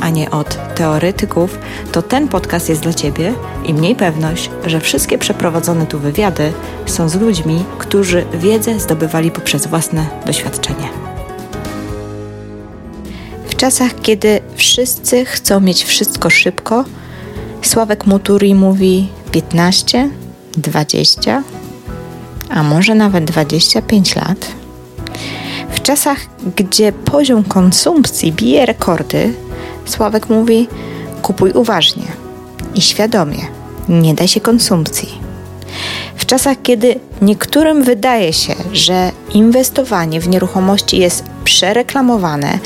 a nie od teoretyków, to ten podcast jest dla Ciebie i mniej pewność, że wszystkie przeprowadzone tu wywiady są z ludźmi, którzy wiedzę zdobywali poprzez własne doświadczenie. W czasach, kiedy wszyscy chcą mieć wszystko szybko, Sławek Muturi mówi 15, 20, a może nawet 25 lat. W czasach, gdzie poziom konsumpcji bije rekordy, Sławek mówi: kupuj uważnie i świadomie, nie daj się konsumpcji. W czasach, kiedy niektórym wydaje się, że inwestowanie w nieruchomości jest przereklamowane,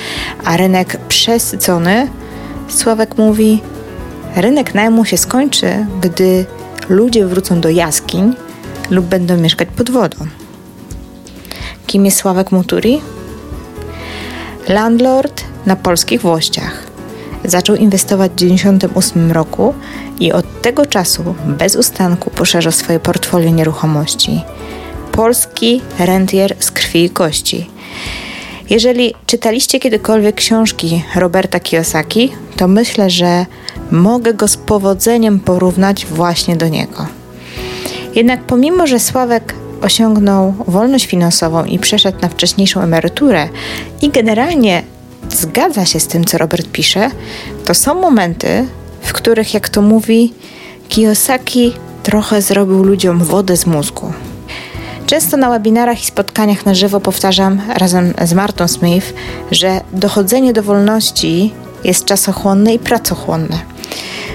a rynek przesycony, Sławek mówi: rynek najmu się skończy, gdy ludzie wrócą do jaskiń lub będą mieszkać pod wodą. Kim jest Sławek Muturi? Landlord na polskich włościach. Zaczął inwestować w 1998 roku i od tego czasu bez ustanku poszerzał swoje portfolio nieruchomości. Polski rentier z krwi i kości. Jeżeli czytaliście kiedykolwiek książki Roberta Kiyosaki, to myślę, że mogę go z powodzeniem porównać właśnie do niego. Jednak pomimo, że Sławek osiągnął wolność finansową i przeszedł na wcześniejszą emeryturę i generalnie zgadza się z tym, co Robert pisze, to są momenty, w których, jak to mówi, Kiyosaki trochę zrobił ludziom wodę z mózgu. Często na webinarach i spotkaniach na żywo powtarzam razem z Martą Smith, że dochodzenie do wolności jest czasochłonne i pracochłonne.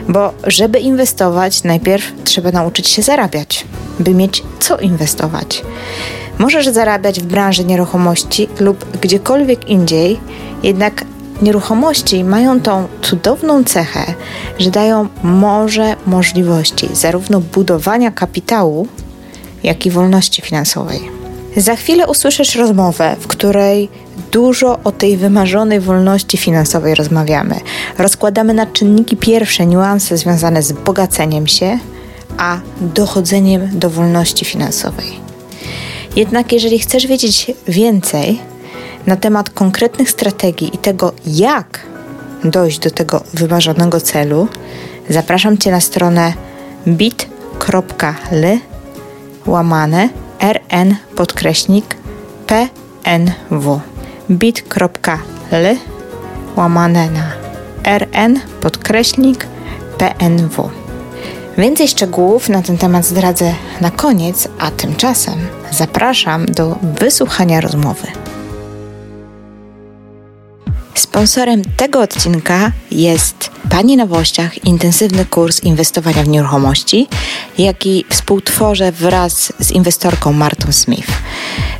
Bo żeby inwestować, najpierw trzeba nauczyć się zarabiać, by mieć co inwestować. Możesz zarabiać w branży nieruchomości lub gdziekolwiek indziej, jednak nieruchomości mają tą cudowną cechę, że dają morze możliwości zarówno budowania kapitału, jak i wolności finansowej. Za chwilę usłyszysz rozmowę, w której dużo o tej wymarzonej wolności finansowej rozmawiamy. Rozkładamy na czynniki pierwsze niuanse związane z bogaceniem się, a dochodzeniem do wolności finansowej. Jednak jeżeli chcesz wiedzieć więcej na temat konkretnych strategii i tego, jak dojść do tego wymarzonego celu, zapraszam Cię na stronę bit.ly łamane rn podkreśnik pnw bit.ly łamane na rn podkreśnik pnw Więcej szczegółów na ten temat zdradzę na koniec, a tymczasem zapraszam do wysłuchania rozmowy. Sponsorem tego odcinka jest Pani na Włościach intensywny kurs inwestowania w nieruchomości, jaki współtworzę wraz z inwestorką Martą Smith.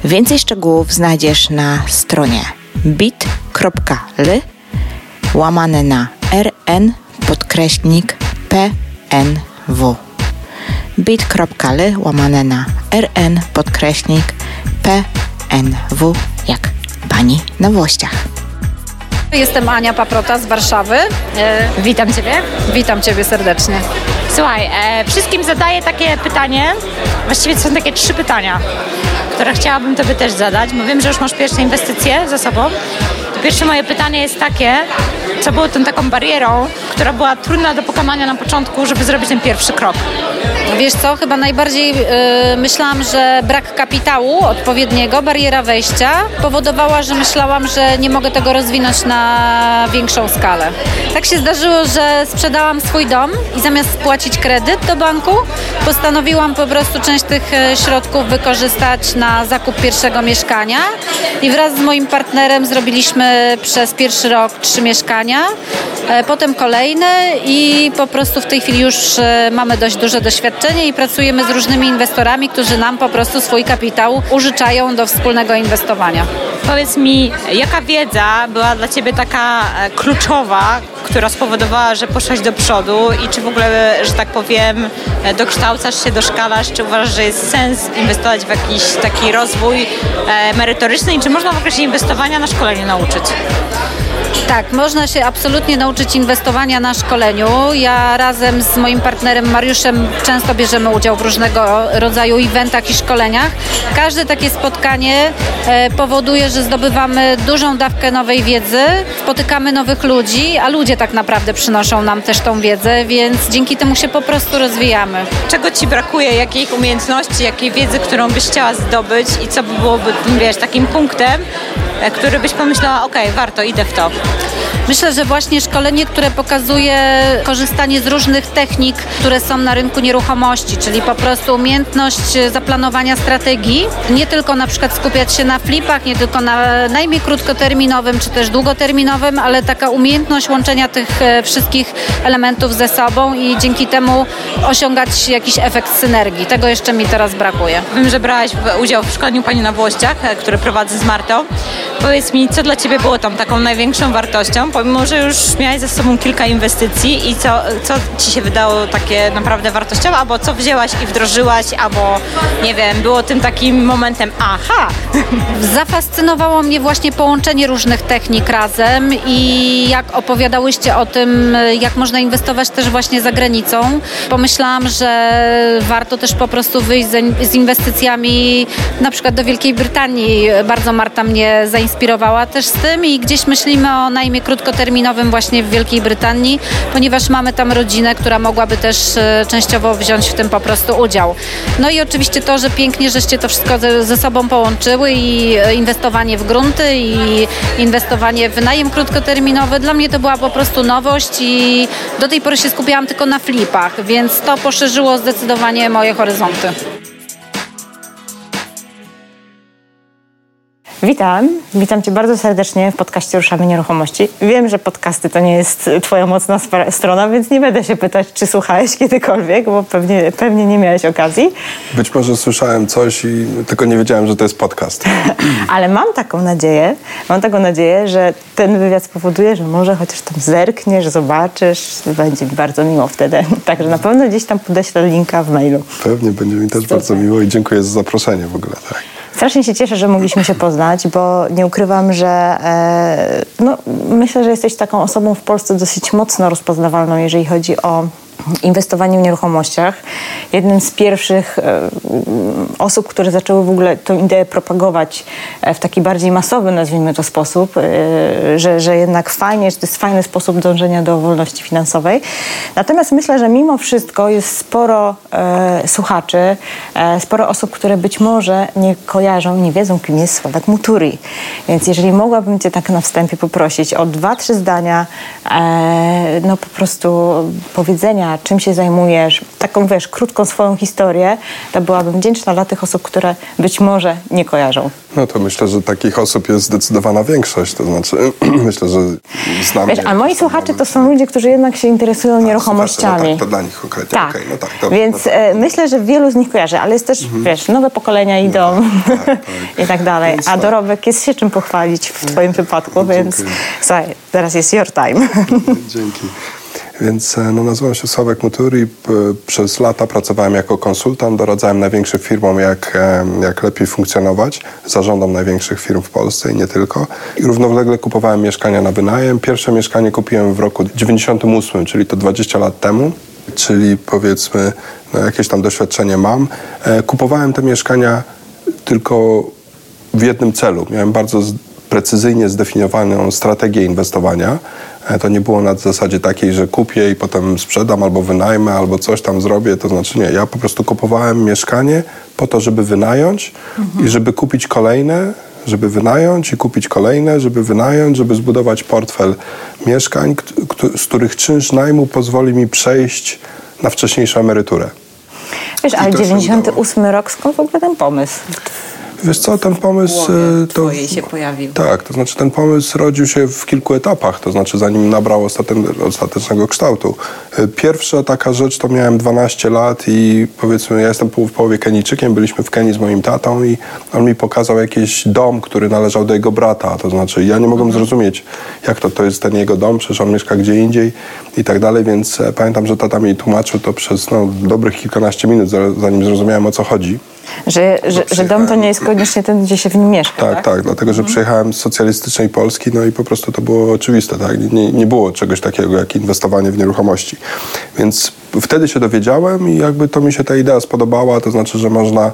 Więcej szczegółów znajdziesz na stronie bit.ly łamane na rn podkreśnik pnw bit.ly łamane na rn podkreśnik pnw jak pani na Włościach. Jestem Ania Paprota z Warszawy. E, witam Ciebie. Witam Ciebie serdecznie. Słuchaj, e, wszystkim zadaję takie pytanie, właściwie to są takie trzy pytania, które chciałabym Tobie też zadać, bo wiem, że już masz pierwsze inwestycje za sobą. To pierwsze moje pytanie jest takie, co było tą taką barierą, która była trudna do pokonania na początku, żeby zrobić ten pierwszy krok? Wiesz co, chyba najbardziej yy, myślałam, że brak kapitału odpowiedniego, bariera wejścia powodowała, że myślałam, że nie mogę tego rozwinąć na większą skalę. Tak się zdarzyło, że sprzedałam swój dom i zamiast spłacić kredyt do banku, postanowiłam po prostu część tych e, środków wykorzystać na zakup pierwszego mieszkania i wraz z moim partnerem zrobiliśmy przez pierwszy rok trzy mieszkania, potem kolejne i po prostu w tej chwili już e, mamy dość duże doświadczenie i pracujemy z różnymi inwestorami, którzy nam po prostu swój kapitał użyczają do wspólnego inwestowania. Powiedz mi, jaka wiedza była dla Ciebie taka e, kluczowa, która spowodowała, że poszłaś do przodu i czy w ogóle, że tak powiem, e, dokształcasz się, doszkalasz, czy uważasz, że jest sens inwestować w jakiś taki rozwój e, merytoryczny i czy można w okresie inwestowania na szkoleniu nauczyć? Tak, można się absolutnie nauczyć inwestowania na szkoleniu. Ja razem z moim partnerem Mariuszem często bierzemy udział w różnego rodzaju eventach i szkoleniach. Każde takie spotkanie powoduje, że zdobywamy dużą dawkę nowej wiedzy, spotykamy nowych ludzi, a ludzie tak naprawdę przynoszą nam też tą wiedzę, więc dzięki temu się po prostu rozwijamy. Czego Ci brakuje? Jakiej umiejętności, jakiej wiedzy, którą byś chciała zdobyć i co by byłoby, wiesz, takim punktem, e, który byś pomyślała, ok, warto, idę w to? Myślę, że właśnie szkolenie, które pokazuje korzystanie z różnych technik, które są na rynku nieruchomości, czyli po prostu umiejętność zaplanowania strategii, nie tylko na przykład skupiać się na flipach, nie tylko na najmniej krótkoterminowym czy też długoterminowym, ale taka umiejętność łączenia tych e, wszystkich elementów ze sobą i dzięki temu osiągać jakiś efekt synergii. Tego jeszcze mi teraz brakuje. Wiem, że brałaś udział w szkoleniu Pani na Włościach, e, które prowadzę z Martą. Powiedz mi, co dla Ciebie było tam taką największą wartością, pomimo, że już miałaś ze sobą kilka inwestycji i co, co Ci się wydało takie naprawdę wartościowe, albo co wzięłaś i wdrożyłaś, albo nie wiem, było tym takim momentem aha. Zafascynowało mnie właśnie połączenie różnych technik razem i jak opowiadałyście o tym, jak można inwestować też właśnie za granicą, pomyślałam, że warto też po prostu wyjść z inwestycjami na przykład do Wielkiej Brytanii. Bardzo Marta mnie zainspirowała też z tym i gdzieś myślimy o najmie krótkoterminowym właśnie w Wielkiej Brytanii, ponieważ mamy tam rodzinę, która mogłaby też e, częściowo wziąć w tym po prostu udział. No i oczywiście to, że pięknie, żeście to wszystko ze, ze sobą połączyły i e, inwestowanie w grunty i inwestowanie w najem krótkoterminowy, dla mnie to była po prostu nowość i do tej pory się skupiałam tylko na flipach, więc to poszerzyło zdecydowanie moje horyzonty. Witam, witam Cię bardzo serdecznie w podcaście Ruszamy Nieruchomości. Wiem, że podcasty to nie jest Twoja mocna strona, więc nie będę się pytać, czy słuchałeś kiedykolwiek, bo pewnie, pewnie nie miałeś okazji. Być może słyszałem coś i tylko nie wiedziałem, że to jest podcast. Ale mam taką nadzieję, mam taką nadzieję, że ten wywiad spowoduje, że może chociaż tam zerkniesz, zobaczysz, będzie mi bardzo miło wtedy. Także na pewno gdzieś tam podeślę linka w mailu. Pewnie, będzie mi też Super. bardzo miło i dziękuję za zaproszenie w ogóle. Tak. Strasznie się cieszę, że mogliśmy się poznać, bo nie ukrywam, że e, no, myślę, że jesteś taką osobą w Polsce dosyć mocno rozpoznawalną, jeżeli chodzi o inwestowanie w nieruchomościach. Jednym z pierwszych e, osób, które zaczęły w ogóle tę ideę propagować e, w taki bardziej masowy, nazwijmy to sposób, e, że, że jednak fajnie, że to jest fajny sposób dążenia do wolności finansowej. Natomiast myślę, że mimo wszystko jest sporo e, słuchaczy, e, sporo osób, które być może nie kojarzą, nie wiedzą, kim jest Sławek Muturi. Więc jeżeli mogłabym Cię tak na wstępie poprosić o dwa, trzy zdania, e, no po prostu powiedzenia czym się zajmujesz, taką wiesz, krótką swoją historię, to byłabym wdzięczna dla tych osób, które być może nie kojarzą. No to myślę, że takich osób jest zdecydowana większość, to znaczy myślę, że znam wiesz, A moi słuchacze to są ludzie, którzy jednak się interesują a, nieruchomościami. No tak, to dla nich konkretnie. Tak. Okay, no tak to, Więc no tak. Myślę, że wielu z nich kojarzy, ale jest też, mhm. wiesz, nowe pokolenia idą no tak, tak, i tak dalej. Więc a tak. dorobek jest się czym pochwalić w twoim przypadku, więc słuchaj, teraz jest your time. Dzięki. Więc e, no, nazywam się Sławek Muturi. Przez lata pracowałem jako konsultant, doradzałem największym firmom, jak, e, jak lepiej funkcjonować, zarządom największych firm w Polsce i nie tylko. I równolegle kupowałem mieszkania na wynajem. Pierwsze mieszkanie kupiłem w roku 98, czyli to 20 lat temu, czyli powiedzmy no, jakieś tam doświadczenie mam. E, kupowałem te mieszkania tylko w jednym celu. Miałem bardzo precyzyjnie zdefiniowaną strategię inwestowania. E, to nie było na zasadzie takiej, że kupię i potem sprzedam albo wynajmę, albo coś tam zrobię. To znaczy nie, ja po prostu kupowałem mieszkanie po to, żeby wynająć mhm. i żeby kupić kolejne, żeby wynająć i kupić kolejne, żeby wynająć, żeby zbudować portfel mieszkań, z których czynsz najmu pozwoli mi przejść na wcześniejszą emeryturę. Wiesz, ale 98 rok, skąd w ogóle ten pomysł? Wiesz co, ten pomysł... e, to, się pojawił? Tak, to znaczy ten pomysł rodził się w kilku etapach, to znaczy zanim nabrał ostatecznego, kształtu. E, Pierwsza taka rzecz to miałem 12 lat i powiedzmy, ja jestem w połowie Kenijczykiem, byliśmy w Kenii z moim tatą i on mi pokazał jakiś dom, który należał do jego brata, to znaczy ja nie mogłem zrozumieć, jak to, to jest ten jego dom, przecież on mieszka gdzie indziej i tak dalej, więc e, pamiętam, że tata mi tłumaczył to przez no, dobrych kilkanaście minut, za- zanim zrozumiałem o co chodzi. Że, że, że dom to nie jest koniecznie ten, gdzie się w nim mieszka, Tak, tak? tak, dlatego że przyjechałem z socjalistycznej Polski, no i po prostu to było oczywiste, tak? Nie, nie było czegoś takiego jak inwestowanie w nieruchomości. Więc wtedy się dowiedziałem i jakby to mi się ta idea spodobała, to znaczy, że można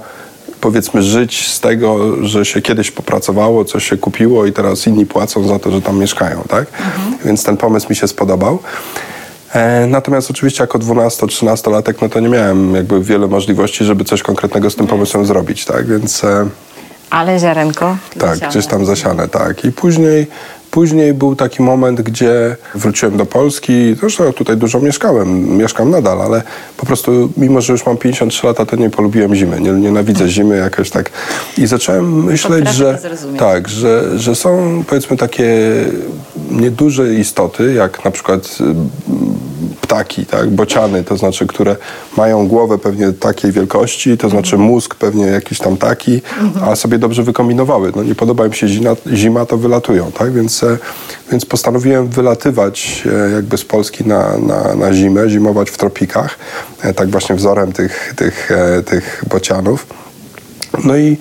powiedzmy żyć z tego, że się kiedyś popracowało, coś się kupiło i teraz inni płacą za to, że tam mieszkają, tak? Więc ten pomysł mi się spodobał. E, Natomiast oczywiście jako 12-13-latek no to nie miałem jakby wiele możliwości, żeby coś konkretnego z tym pomysłem zrobić, tak? Więc e, Ale ziarenko tak, zasiane. gdzieś tam zasiane, tak. I później, później był taki moment, gdzie wróciłem do Polski. Zresztą tutaj dużo mieszkałem, mieszkam nadal, ale po prostu, mimo że już mam 53 lata, to nie polubiłem zimy. Nie, nienawidzę zimy jakoś tak. I zacząłem myśleć, Potrafię że tak, że, że są powiedzmy takie nieduże istoty, jak na przykład y, ptaki, tak, bociany, to znaczy, które mają głowę pewnie takiej wielkości, to znaczy mózg pewnie jakiś tam taki, a sobie dobrze wykombinowały. No nie podoba im się zima, zima to wylatują, tak, więc, e, więc postanowiłem wylatywać e, jakby z Polski na, na, na zimę, zimować w tropikach, e, tak właśnie wzorem tych, tych, e, tych bocianów. No i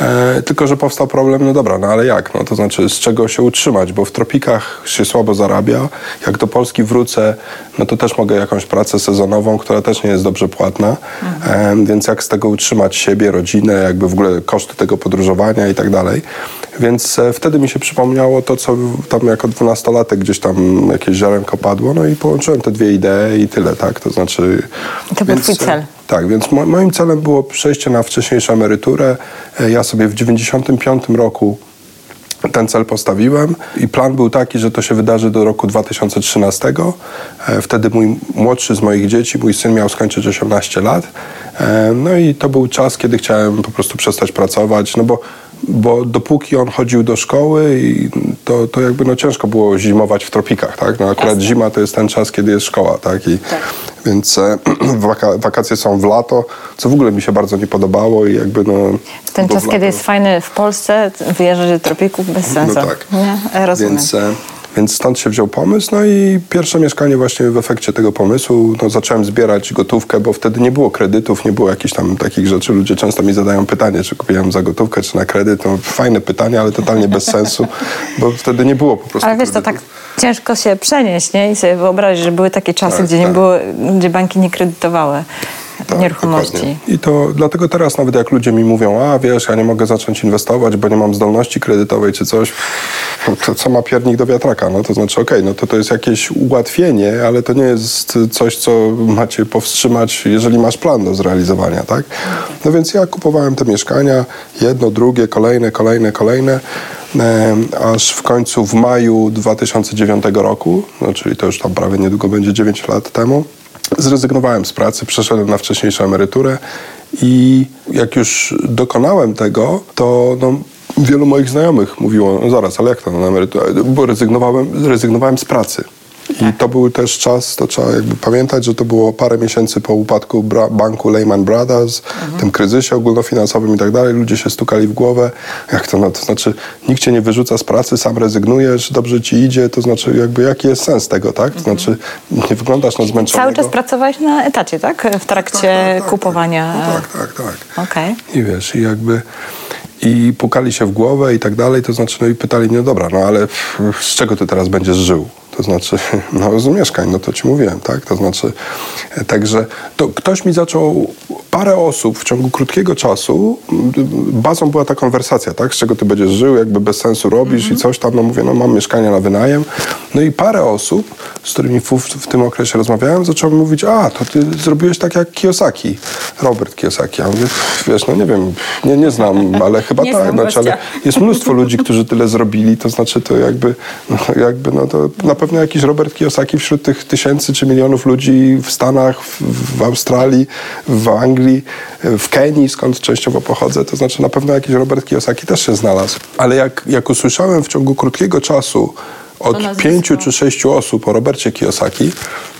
e, tylko, że powstał problem, no dobra, no ale jak? No to znaczy, z czego się utrzymać? Bo w tropikach się słabo zarabia. Jak do Polski wrócę, no to też mogę jakąś pracę sezonową, która też nie jest dobrze płatna. E, więc jak z tego utrzymać siebie, rodzinę, jakby w ogóle koszty tego podróżowania i tak dalej. Więc e, wtedy mi się przypomniało to, co tam jako dwunastolatek gdzieś tam jakieś ziarenko padło, no i połączyłem te dwie idee i tyle, tak? To znaczy... To był twój cel. Tak, więc mo- moim celem było przejście na wcześniejszą emeryturę. E, Ja sobie w 95 roku ten cel postawiłem i plan był taki, że to się wydarzy do roku 2013. E, Wtedy mój młodszy z moich dzieci, mój syn miał skończyć 18 lat. E, No i to był czas, kiedy chciałem po prostu przestać pracować, no bo, bo dopóki on chodził do szkoły, i to, to jakby no ciężko było zimować w tropikach, tak? No akurat zima to jest ten czas, kiedy jest szkoła, tak? I, Więc e, waka- wakacje są w lato, co w ogóle mi się bardzo nie podobało i jakby no... Ten czas, w kiedy jest fajny w Polsce, wyjeżdżać do tropików bez sensu. no tak. Nie? Rozumiem. Więc, e, więc stąd się wziął pomysł. No i pierwsze mieszkanie właśnie w efekcie tego pomysłu, no zacząłem zbierać gotówkę, bo wtedy nie było kredytów, nie było jakichś tam takich rzeczy. Ludzie często mi zadają pytanie, czy kupiłem za gotówkę, czy na kredyt. No, fajne pytanie, ale totalnie bez sensu, bo wtedy nie było po prostu Ale wiesz, to tak kredytów. ciężko się przenieść, nie? I sobie wyobrazić, że były takie czasy, Tak, gdzie, nie tak. było, gdzie banki nie kredytowały Tak, nieruchomości. dokładnie. I to dlatego teraz nawet jak ludzie mi mówią, a wiesz, ja nie mogę zacząć inwestować, bo nie mam zdolności kredytowej czy coś, to co ma piernik do wiatraka? No to znaczy, okej, no to to jest jakieś ułatwienie, ale to nie jest coś, co macie powstrzymać, jeżeli masz plan do zrealizowania, tak? No więc ja kupowałem te mieszkania, jedno, drugie, kolejne, kolejne, kolejne, aż w końcu w maju 2009 roku, no czyli to już tam prawie niedługo będzie 9 lat temu, Zrezygnowałem z pracy, przeszedłem na wcześniejszą emeryturę i jak już dokonałem tego, to no, wielu moich znajomych mówiło, no zaraz, ale jak to na emeryturę? Bo rezygnowałem, rezygnowałem z pracy. I to był też czas, to trzeba jakby pamiętać, że to było parę miesięcy po upadku banku Lehman Brothers, tym kryzysie ogólnofinansowym i tak dalej. Ludzie się stukali w głowę. Jak to, no, to znaczy, nikt cię nie wyrzuca z pracy, sam rezygnujesz, dobrze ci idzie, to znaczy jakby jaki jest sens tego, tak? To znaczy nie wyglądasz na zmęczonego. Cały czas pracowałeś na etacie, tak? W trakcie Tak, tak, tak, kupowania. Tak, no tak, tak, tak. Okej. I wiesz, i jakby i pukali się w głowę i tak dalej, to znaczy, no i pytali mnie, dobra, no ale z czego ty teraz będziesz żył? To znaczy, no z mieszkań, no to ci mówiłem, tak? To znaczy, e, także to ktoś mi zaczął, parę osób w ciągu krótkiego czasu, bazą była ta konwersacja, tak? Z czego ty będziesz żył, jakby bez sensu robisz i coś tam, no mówię, no mam mieszkanie na wynajem. No i parę osób, z którymi w, w tym okresie rozmawiałem, zaczęło mi mówić, a, to ty zrobiłeś tak jak Kiyosaki, Robert Kiyosaki. Ja mówię, wiesz, no nie wiem, nie, nie znam, ale chyba Nie tak, znaczy, ale jest mnóstwo ludzi, którzy tyle zrobili, to znaczy to jakby, no, jakby no to na pewno jakiś Robert Kiyosaki wśród tych tysięcy czy milionów ludzi w Stanach, w, w Australii, w Anglii, Anglii, w Kenii, skąd częściowo pochodzę, to znaczy na pewno jakiś Robert Kiyosaki też się znalazł. Ale jak, jak usłyszałem w ciągu krótkiego czasu od pięciu czy sześciu osób o Robercie Kiyosaki,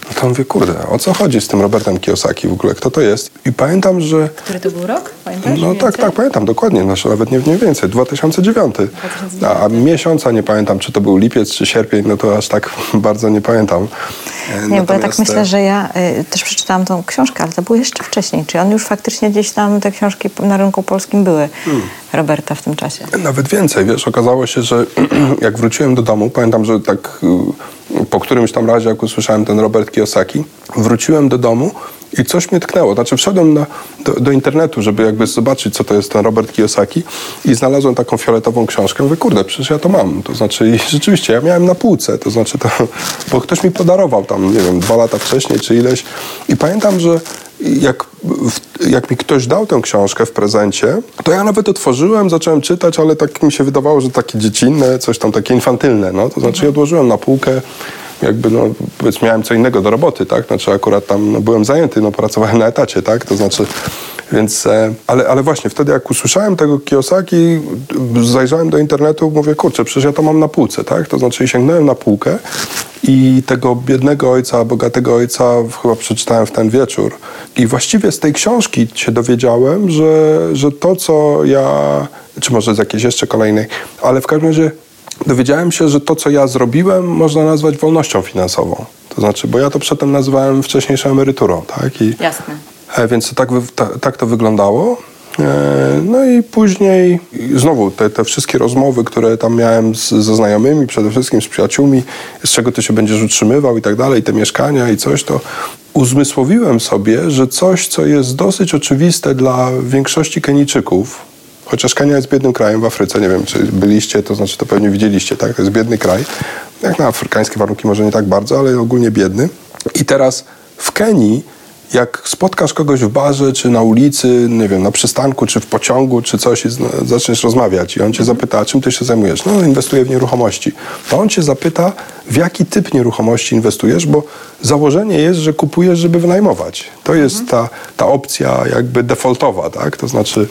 no to mówię, kurde, o co chodzi z tym Robertem Kiyosaki w ogóle? Kto to jest? I pamiętam, że... Który to był rok? Pamiętasz? No tak, tak, pamiętam, dokładnie. Znaczy, nawet nie, nie więcej. 2009. 2009. A, a miesiąca nie pamiętam, czy to był lipiec, czy sierpień, no to aż tak bardzo nie pamiętam. E, nie, bo ja tak myślę, że ja y, też przeczytałam tą książkę, ale to było jeszcze wcześniej. Czy on już faktycznie gdzieś tam, te książki na rynku polskim były hmm. Roberta w tym czasie? Nawet więcej, wiesz, okazało się, że jak wróciłem do domu, pamiętam, że tak y, po którymś tam razie, jak usłyszałem ten Robert Kiyosaki, wróciłem do domu i coś mnie tknęło. Znaczy wszedłem na, do, do, internetu, żeby jakby zobaczyć, co to jest ten Robert Kiyosaki i znalazłem taką fioletową książkę. Mówię, kurde, przecież ja to mam. To znaczy i rzeczywiście, ja miałem na półce, to znaczy to, bo ktoś mi podarował tam, nie wiem, dwa lata wcześniej czy ileś i pamiętam, że jak, jak mi ktoś dał tę książkę w prezencie, to ja nawet otworzyłem, zacząłem czytać, ale tak mi się wydawało, że takie dziecinne, coś tam takie infantylne, no. To znaczy ja odłożyłem na półkę, jakby, no, powiedzmy, miałem co innego do roboty, tak? Znaczy akurat tam no, byłem zajęty, no, pracowałem na etacie, tak? To znaczy, więc, e, ale, ale właśnie wtedy jak usłyszałem tego Kiyosaki, zajrzałem do internetu, mówię, kurczę, przecież ja to mam na półce, tak? To znaczy sięgnąłem na półkę i tego biednego ojca, bogatego ojca chyba przeczytałem w ten wieczór. I właściwie z tej książki się dowiedziałem, że, że to, co ja, czy może z jakiejś jeszcze kolejnej, ale w każdym razie dowiedziałem się, że to, co ja zrobiłem, można nazwać wolnością finansową. To znaczy, bo ja to przedtem nazywałem wcześniejszą emeryturą, tak? I, Jasne. E, więc tak, tak to wyglądało. E, no i później znowu te, te wszystkie rozmowy, które tam miałem z, ze znajomymi, przede wszystkim z przyjaciółmi, z czego ty się będziesz utrzymywał i tak dalej, te mieszkania i coś, to uzmysłowiłem sobie, że coś, co jest dosyć oczywiste dla większości Kenijczyków, chociaż Kenia jest biednym krajem w Afryce, nie wiem, czy byliście, to znaczy to pewnie widzieliście, tak? To jest biedny kraj. Jak na afrykańskie warunki może nie tak bardzo, ale ogólnie biedny. I teraz w Kenii jak spotkasz kogoś w barze, czy na ulicy, nie wiem, na przystanku, czy w pociągu, czy coś i zaczniesz rozmawiać i on cię zapyta, czym ty się zajmujesz? No, inwestuję w nieruchomości. To on cię zapyta, w jaki typ nieruchomości inwestujesz, bo założenie jest, że kupujesz, żeby wynajmować. To jest ta, ta opcja jakby defaultowa, tak? To znaczy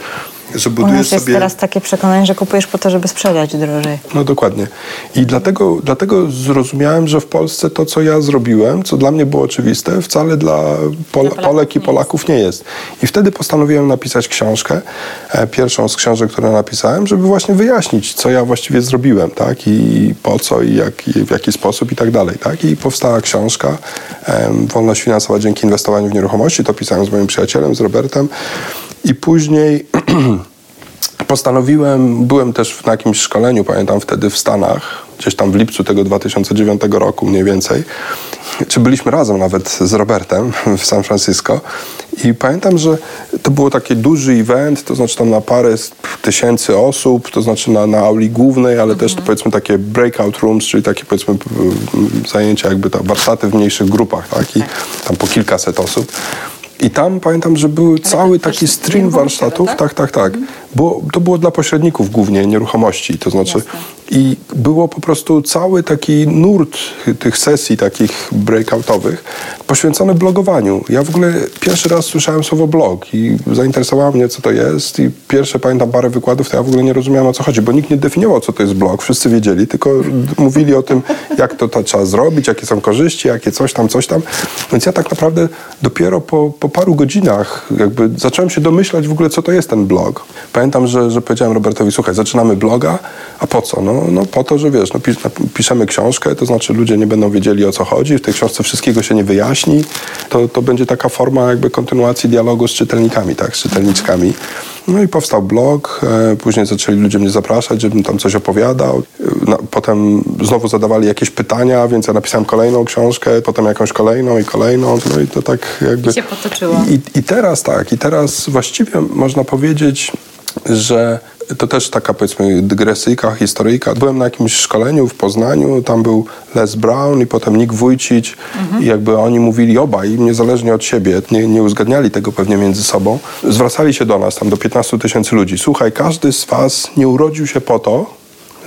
że budujesz jest teraz takie przekonanie, że kupujesz po to, żeby sprzedać drożej. No dokładnie. I dlatego, dlatego zrozumiałem, że w Polsce to, co ja zrobiłem, co dla mnie było oczywiste, wcale dla, Pol dla Polek i Polaków nie jest. I wtedy postanowiłem napisać książkę, e, pierwszą z książek, które napisałem, żeby właśnie wyjaśnić, co ja właściwie zrobiłem, tak? I po co, i, jak, i w jaki sposób, i tak dalej, tak? I powstała książka Wolność finansowa dzięki inwestowaniu w nieruchomości. To pisałem z moim przyjacielem, z Robertem. I później postanowiłem, byłem też na jakimś szkoleniu, pamiętam wtedy w Stanach, gdzieś tam w lipcu tego 2009 roku mniej więcej, czy byliśmy razem nawet z Robertem w San Francisco i pamiętam, że to było taki duży event, to znaczy tam na parę tysięcy osób, to znaczy na, na auli głównej, ale mhm. też to powiedzmy takie breakout rooms, czyli takie powiedzmy zajęcia jakby tam warsztaty w mniejszych grupach, tak? I tam po kilkaset osób. I tam pamiętam, że był cały taki stream warsztatów. Tak, tak, tak. tak. Mhm. Było, to było dla pośredników głównie nieruchomości. To znaczy, Jasne. I było po prostu cały taki nurt tych sesji takich breakoutowych poświęcony blogowaniu. Ja w ogóle pierwszy raz słyszałem słowo blog i zainteresowało mnie, co to jest. I pierwsze, pamiętam, parę wykładów, to ja w ogóle nie rozumiałem, o co chodzi, bo nikt nie definiował, co to jest blog. Wszyscy wiedzieli, tylko mówili o tym, jak to, to trzeba zrobić, jakie są korzyści, jakie coś tam, coś tam. Więc ja tak naprawdę dopiero po, po paru godzinach jakby zacząłem się domyślać w ogóle, co to jest ten blog. Pamiętam, że, że powiedziałem Robertowi, słuchaj, zaczynamy bloga, a po co? No, no po to, że wiesz, no, piszemy książkę, to znaczy ludzie nie będą wiedzieli, o co chodzi, w tej książce wszystkiego się nie wyjaśni. To, to będzie taka forma jakby kontynuacji dialogu z czytelnikami, tak, z czytelniczkami. No i powstał blog, e, później zaczęli ludzie mnie zapraszać, żebym tam coś opowiadał. E, potem znowu zadawali jakieś pytania, więc ja napisałem kolejną książkę, potem jakąś kolejną i kolejną, no i to tak jakby... I się potoczyło. I, i teraz tak, i teraz właściwie można powiedzieć, że to też taka powiedzmy dygresyjka, historyjka. Byłem na jakimś szkoleniu w Poznaniu, tam był Les Brown i potem Nick Wójcić mhm. i jakby oni mówili obaj, niezależnie od siebie, nie, nie uzgadniali tego pewnie między sobą, zwracali się do nas, tam do 15 tysięcy ludzi. Słuchaj, każdy z was nie urodził się po to,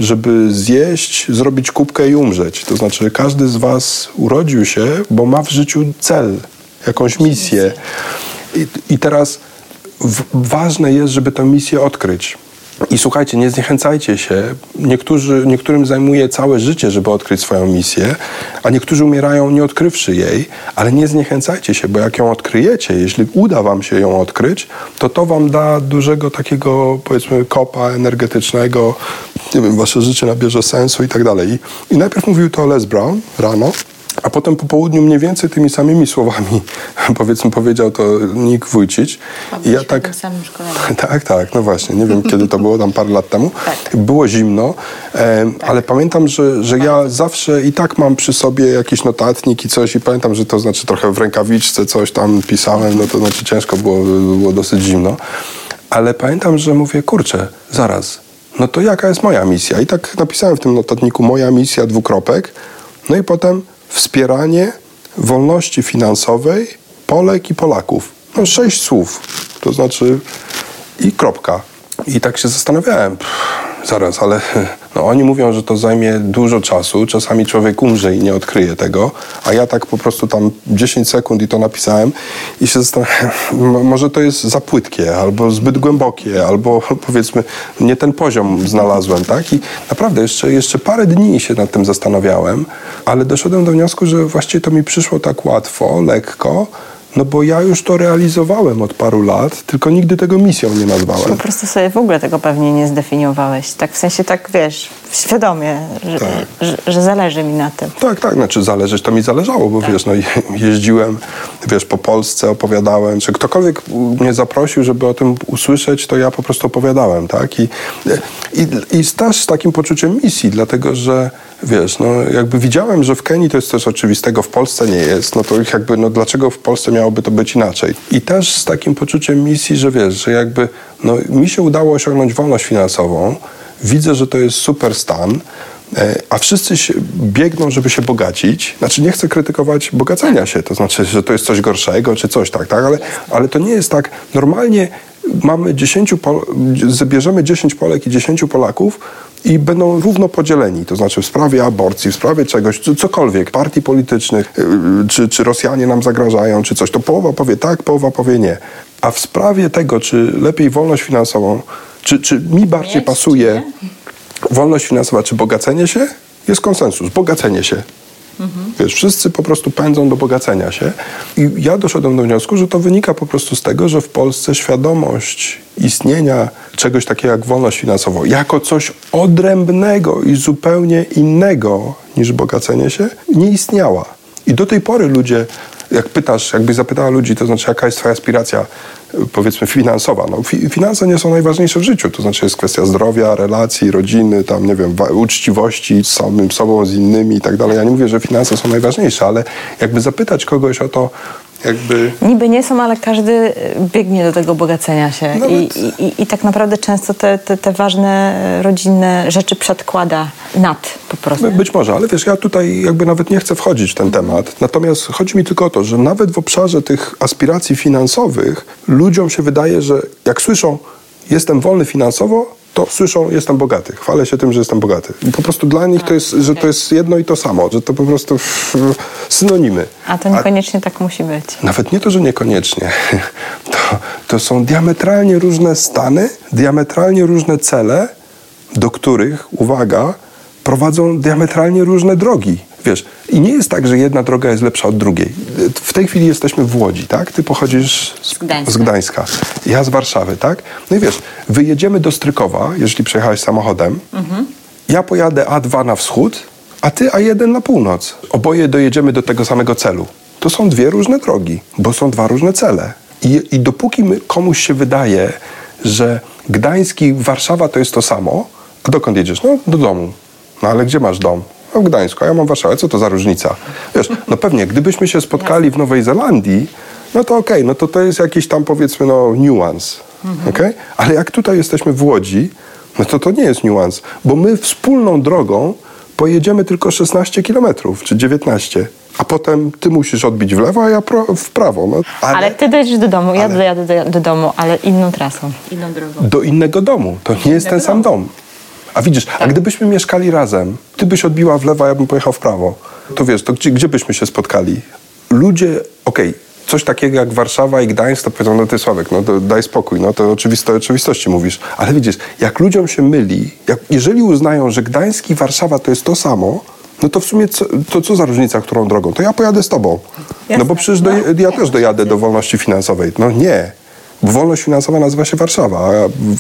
żeby zjeść, zrobić kubkę i umrzeć. To znaczy każdy z was urodził się, bo ma w życiu cel, jakąś misję. I, i teraz ważne jest, żeby tę misję odkryć. I słuchajcie, nie zniechęcajcie się. Niektórzy, niektórym zajmuje całe życie, żeby odkryć swoją misję, a niektórzy umierają nie odkrywszy jej, ale nie zniechęcajcie się, bo jak ją odkryjecie, jeśli uda wam się ją odkryć, to to wam da dużego takiego, powiedzmy, kopa energetycznego, nie wiem, wasze życie nabierze sensu i tak dalej. I, najpierw mówił to Les Brown rano, a potem po południu mniej więcej tymi samymi słowami, powiedzmy, powiedział to Nick Wójcić. I ja tak. samym szkoleniu. Tak, tak, no właśnie. Nie wiem, kiedy to było, tam parę lat temu. Tak. Było zimno, e, tak. ale pamiętam, że, że ja zawsze i tak mam przy sobie jakiś notatnik i coś i pamiętam, że to znaczy trochę w rękawiczce coś tam pisałem, no to znaczy ciężko było, było dosyć zimno. Ale pamiętam, że mówię, kurczę, zaraz, no to jaka jest moja misja? I tak napisałem w tym notatniku moja misja, dwukropek. No i potem wspieranie wolności finansowej Polek i Polaków. No sześć słów, to znaczy i kropka. I tak się zastanawiałem, pff, zaraz, ale no, oni mówią, że to zajmie dużo czasu, czasami człowiek umrze i nie odkryje tego, a ja tak po prostu tam 10 sekund i to napisałem i się zastanawiałem, może to jest za płytkie, albo zbyt głębokie, albo powiedzmy nie ten poziom znalazłem, tak? I naprawdę jeszcze, jeszcze parę dni się nad tym zastanawiałem, ale doszedłem do wniosku, że właściwie to mi przyszło tak łatwo, lekko, no bo ja już to realizowałem od paru lat, tylko nigdy tego misją nie nazwałem. Po prostu sobie w ogóle tego pewnie nie zdefiniowałeś. Tak w sensie tak, wiesz, świadomie, że, tak. że, że, zależy mi na tym. Tak, tak, znaczy zależeć to mi zależało, bo tak. wiesz, no jeździłem, wiesz, po Polsce, opowiadałem, czy ktokolwiek mnie zaprosił, żeby o tym usłyszeć, to ja po prostu opowiadałem, tak? I, i, i też z takim poczuciem misji, dlatego że wiesz, no jakby widziałem, że w Kenii to jest coś oczywistego, w Polsce nie jest, no to jakby, no dlaczego w Polsce miałoby to być inaczej? I też z takim poczuciem misji, że wiesz, że jakby, no mi się udało osiągnąć wolność finansową, widzę, że to jest super stan, e, a wszyscy biegną, żeby się bogacić. Znaczy nie chcę krytykować bogacenia się, to znaczy, że to jest coś gorszego, czy coś tak, tak? Ale, ale to nie jest tak. Normalnie mamy 10 Pol- zabierzemy 10 Polek i 10 Polaków, i będą równo podzieleni, to znaczy w sprawie aborcji, w sprawie czegoś, cokolwiek, partii politycznych, y, czy, czy Rosjanie nam zagrażają, czy coś, to połowa powie tak, połowa powie nie. A w sprawie tego, czy lepiej wolność finansową, czy, czy mi bardziej pasuje wolność finansowa, czy bogacenie się, jest konsensus, bogacenie się. Mhm. Wiesz, wszyscy po prostu pędzą do bogacenia się. I ja doszedłem do wniosku, że to wynika po prostu z tego, że w Polsce świadomość istnienia czegoś takiego jak wolność finansowa jako coś odrębnego i zupełnie innego niż bogacenie się nie istniała. I do tej pory ludzie jak pytasz, jakbyś zapytała ludzi, to znaczy jaka jest twoja aspiracja, powiedzmy finansowa. No, fi finanse nie są najważniejsze w życiu, to znaczy jest kwestia zdrowia, relacji, rodziny, tam nie wiem, uczciwości z samym sobą, z innymi i tak dalej. Ja nie mówię, że finanse są najważniejsze, ale jakby zapytać kogoś o to, jakby... Niby nie są, ale każdy e, biegnie do tego bogacenia się Nawet... I, i, i, tak naprawdę często te, te, te, ważne e, rodzinne rzeczy przedkłada nad po prostu. Być może, ale wiesz, ja tutaj jakby nawet nie chcę wchodzić w ten temat. Natomiast chodzi mi tylko o to, że nawet w obszarze tych aspiracji finansowych ludziom się wydaje, że jak słyszą jestem wolny finansowo, to słyszą, jestem bogaty. Chwalę się tym, że jestem bogaty. Po prostu dla nich to jest, że to jest jedno i to samo, że to po prostu synonimy. A to niekoniecznie A, tak musi być. Nawet nie to, że niekoniecznie. To, to są diametralnie różne stany, diametralnie różne cele, do których, uwaga, prowadzą diametralnie różne drogi. Wiesz, i nie jest tak, że jedna droga jest lepsza od drugiej. W tej chwili jesteśmy w Łodzi, tak? Ty pochodzisz z, Gdańska. z Gdańska. Ja z Warszawy, tak? No i wiesz, wyjedziemy do Strykowa, jeśli przejechałeś samochodem. Mhm. Ja pojadę A2 na wschód, a ty A1 na północ. Oboje dojedziemy do tego samego celu. To są dwie różne drogi, bo są dwa różne cele. I, i dopóki my, komuś się wydaje, że Gdańsk i Warszawa to jest to samo, a dokąd jedziesz? No, do domu. No ale gdzie masz dom? No w Gdańsku, a ja mam Warszawę. Co to za różnica? Wiesz, no pewnie, gdybyśmy się spotkali w Nowej Zelandii, no to okej, okay, no to to jest jakiś tam powiedzmy no niuans, mhm. okay? Ale jak tutaj jesteśmy w Łodzi, no to to nie jest niuans, bo my wspólną drogą pojedziemy tylko 16 kilometrów, czy 19 a potem ty musisz odbić w lewo, a ja pro, w prawo. No, ale, ale, ty dojedziesz do domu, ja ale, dojadę do, do, domu, ale inną trasą. Inną drogą. Do innego domu. To nie jest ten sam dom. A widzisz, tak. a gdybyśmy mieszkali razem, ty byś odbiła w lewo, a ja bym pojechał w prawo, to wiesz, to gdzie, gdzie byśmy się spotkali? Ludzie, okej, okay, coś takiego jak Warszawa i Gdańsk, to powiedzą, no ty Sławek, no to daj spokój, no to oczywiste oczywistości mówisz. Ale widzisz, jak ludziom się myli, jak, jeżeli uznają, że Gdańsk i Warszawa to jest to samo, no to w sumie co, to co za różnica, którą drogą? To ja pojadę z tobą. No bo przecież do, ja też dojadę do wolności finansowej. No nie. Wolność finansowa nazywa się Warszawa, a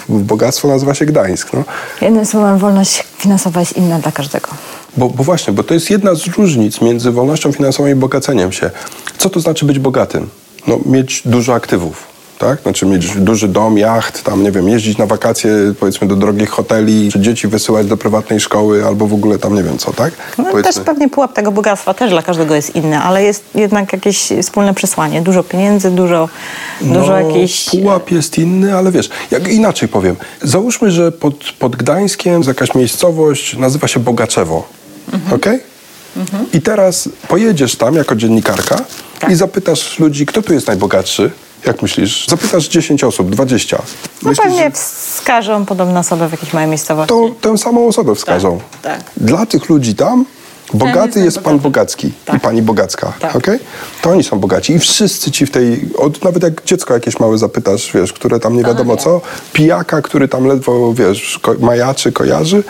bogactwo nazywa się Gdańsk. No. Jednym słowem, wolność finansowa jest inna dla każdego. Bo, bo właśnie, bo to jest jedna z różnic między wolnością finansową i bogaceniem się. Co to znaczy być bogatym? No, mieć dużo aktywów. Tak? Znaczy mieć duży dom, jacht, tam nie wiem, jeździć na wakacje powiedzmy do drogich hoteli, czy dzieci wysyłać do prywatnej szkoły, albo w ogóle tam nie wiem co, tak? No Powiedzmy. też pewnie pułap tego bogactwa też dla każdego jest inny, ale jest jednak jakieś wspólne przesłanie. Dużo pieniędzy, dużo, dużo jakichś... No, Pułap jest inny, ale wiesz, jak inaczej powiem. Załóżmy, że pod, pod Gdańskiem jest jakaś miejscowość, nazywa się Bogaczewo. Mhm. Okej? I teraz pojedziesz tam jako dziennikarka Tak. i zapytasz ludzi, kto tu jest najbogatszy? Jak myślisz? Zapytasz 10 osób, 20. No Myślisz, pewnie że wskażą podobne osoby w jakiejś małej miejscowości. to tę samą osobę wskażą. tak. Dla tych ludzi tam bogaty jest pan Bogacki i pani Bogacka, Tak. okej? To oni są bogaci i wszyscy ci w tej, od, nawet jak dziecko jakieś małe zapytasz, wiesz, które tam nie wiadomo co, pijaka, który tam ledwo, wiesz, ko- majaczy, kojarzy,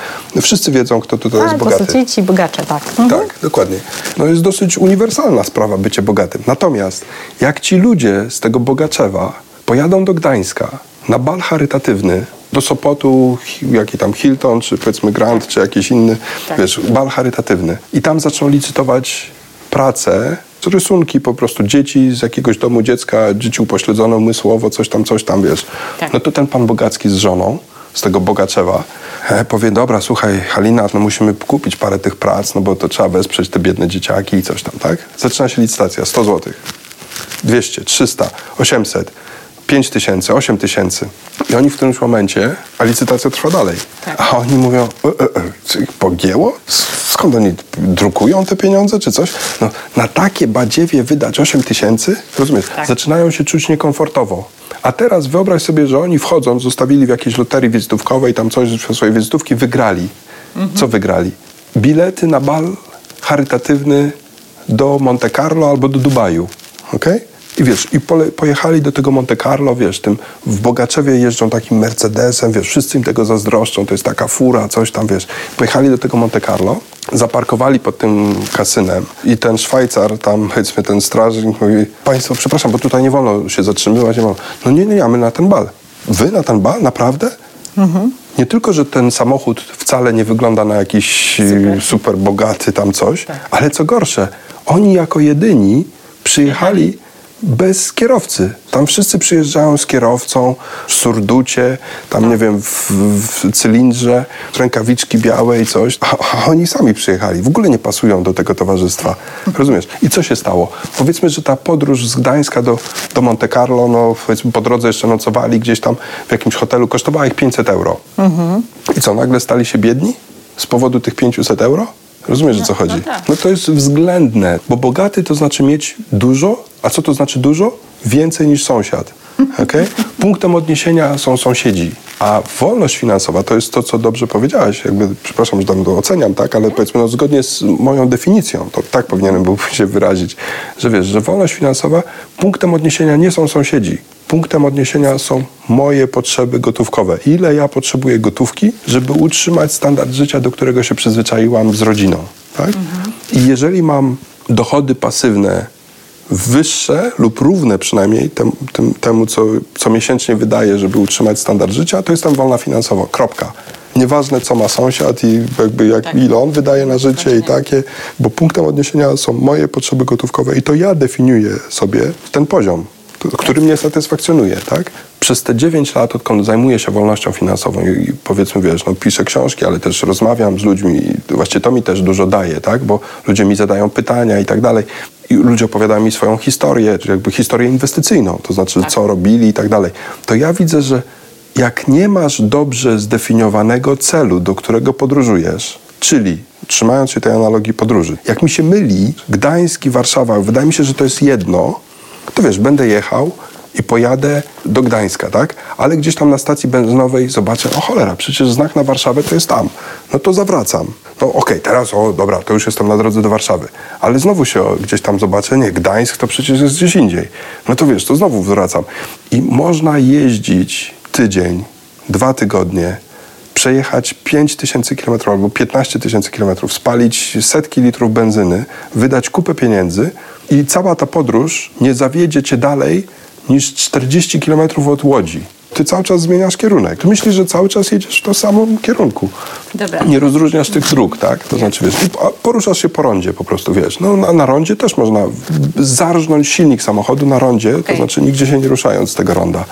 wszyscy wiedzą, kto tutaj jest Tak, to bogaty. są ci, ci bogacze, tak. Mhm. Tak, dokładnie. No jest dosyć uniwersalna sprawa bycie bogatym. Natomiast jak ci ludzie z tego Bogaczewa pojadą do Gdańska na bal charytatywny, do Sopotu, jaki tam Hilton, czy powiedzmy Grand, czy jakiś inny, wiesz, bal charytatywny i tam zaczną licytować pracę, rysunki po prostu dzieci z jakiegoś domu dziecka, dzieci upośledzone umysłowo, coś tam, coś tam, wiesz. Tak. No to ten pan Bogacki z żoną, z tego Bogaczewa, e, powie, dobra, słuchaj, Halina, no musimy kupić parę tych prac, no bo to trzeba wesprzeć te biedne dzieciaki i coś tam, tak? Zaczyna się licytacja, 100 zł, 200, 300, 800, 5 tysięcy, 8 tysięcy. I oni w którymś momencie, a licytacja trwa dalej, a oni mówią, e, e, e, pogięło? Skąd oni drukują te pieniądze, czy coś? No, na takie badziewie wydać 8 tysięcy, rozumiesz, zaczynają się czuć niekomfortowo. A teraz wyobraź sobie, że oni wchodząc, zostawili w jakiejś loterii wizytówkowej, tam coś ze swojej wizytówki, wygrali. Co wygrali? Bilety na bal charytatywny do Monte Carlo albo do Dubaju. okej? I wiesz, i pole, pojechali do tego Monte Carlo, wiesz, tym w Bogaczewie jeżdżą takim Mercedesem, wiesz, wszyscy im tego zazdroszczą, to jest taka fura, coś tam, wiesz. Pojechali do tego Monte Carlo, zaparkowali pod tym kasynem i ten Szwajcar tam, powiedzmy, ten strażnik mówi, państwo, przepraszam, bo tutaj nie wolno się zatrzymywać, nie wolno. No nie, nie, nie, a my na ten bal. Wy na ten bal? Naprawdę? Nie tylko, że ten samochód wcale nie wygląda na jakiś super, super bogaty tam coś, ale co gorsze, oni jako jedyni przyjechali bez kierowcy. Tam wszyscy przyjeżdżają z kierowcą, w surducie, tam nie wiem, w, w cylindrze, rękawiczki białe i coś, a, a oni sami przyjechali. W ogóle nie pasują do tego towarzystwa. Rozumiesz? I co się stało? Powiedzmy, że ta podróż z Gdańska do, do Monte Carlo, no powiedzmy po drodze jeszcze nocowali gdzieś tam w jakimś hotelu, kosztowała ich 500 euro. I co, nagle stali się biedni z powodu tych 500 euro? Rozumiesz, o co chodzi? No to jest względne, bo bogaty to znaczy mieć dużo, a co to znaczy dużo? Więcej niż sąsiad. Okay? Punktem odniesienia są sąsiedzi. A wolność finansowa to jest to, co dobrze powiedziałaś. Jakby, przepraszam, że tam to oceniam, tak? ale powiedzmy, no, zgodnie z moją definicją, to tak powinienem był się wyrazić, że wiesz, że wolność finansowa, punktem odniesienia nie są sąsiedzi. Punktem odniesienia są moje potrzeby gotówkowe. Ile ja potrzebuję gotówki, żeby utrzymać standard życia, do którego się przyzwyczaiłam z rodziną. Tak? I jeżeli mam dochody pasywne wyższe lub równe przynajmniej tem, tem, temu, co, co miesięcznie wydaje, żeby utrzymać standard życia, to jestem wolna finansowo. Kropka. Nieważne, co ma sąsiad i jakby jak, ile on wydaje na życie i takie, bo punktem odniesienia są moje potrzeby gotówkowe i to ja definiuję sobie ten poziom, który mnie satysfakcjonuje, tak? Przez te 9 lat, odkąd zajmuję się wolnością finansową i, powiedzmy, wiesz, no, piszę książki, ale też rozmawiam z ludźmi i właściwie to mi też dużo daje, tak? Bo ludzie mi zadają pytania i tak dalej. I ludzie opowiadają mi swoją historię, czy jakby historię inwestycyjną, to znaczy co robili i tak dalej. To ja widzę, że jak nie masz dobrze zdefiniowanego celu, do którego podróżujesz, czyli trzymając się tej analogii podróży, jak mi się myli Gdańsk i Warszawa, wydaje mi się, że to jest jedno, to wiesz, będę jechał i pojadę do Gdańska, tak? Ale gdzieś tam na stacji benzynowej zobaczę, o cholera, przecież znak na Warszawę to jest tam. No to zawracam. No okej, okay, teraz, o dobra, to już jestem na drodze do Warszawy. Ale znowu się gdzieś tam zobaczę, nie, Gdańsk to przecież jest gdzieś indziej. No to wiesz, to znowu wracam. I można jeździć tydzień, dwa tygodnie, przejechać 5 tysięcy kilometrów albo 15 tysięcy kilometrów, spalić setki litrów benzyny, wydać kupę pieniędzy i cała ta podróż nie zawiedzie cię dalej niż 40 kilometrów od Łodzi. Ty cały czas zmieniasz kierunek. Ty myślisz, że cały czas jedziesz w tym samym kierunku. Dobra. Nie rozróżniasz tych dróg, tak? To znaczy, wiesz, poruszasz się po rondzie po prostu, wiesz. No na, na rondzie też można zarżnąć silnik samochodu na rondzie, okay. to znaczy nigdzie się nie ruszając z tego ronda.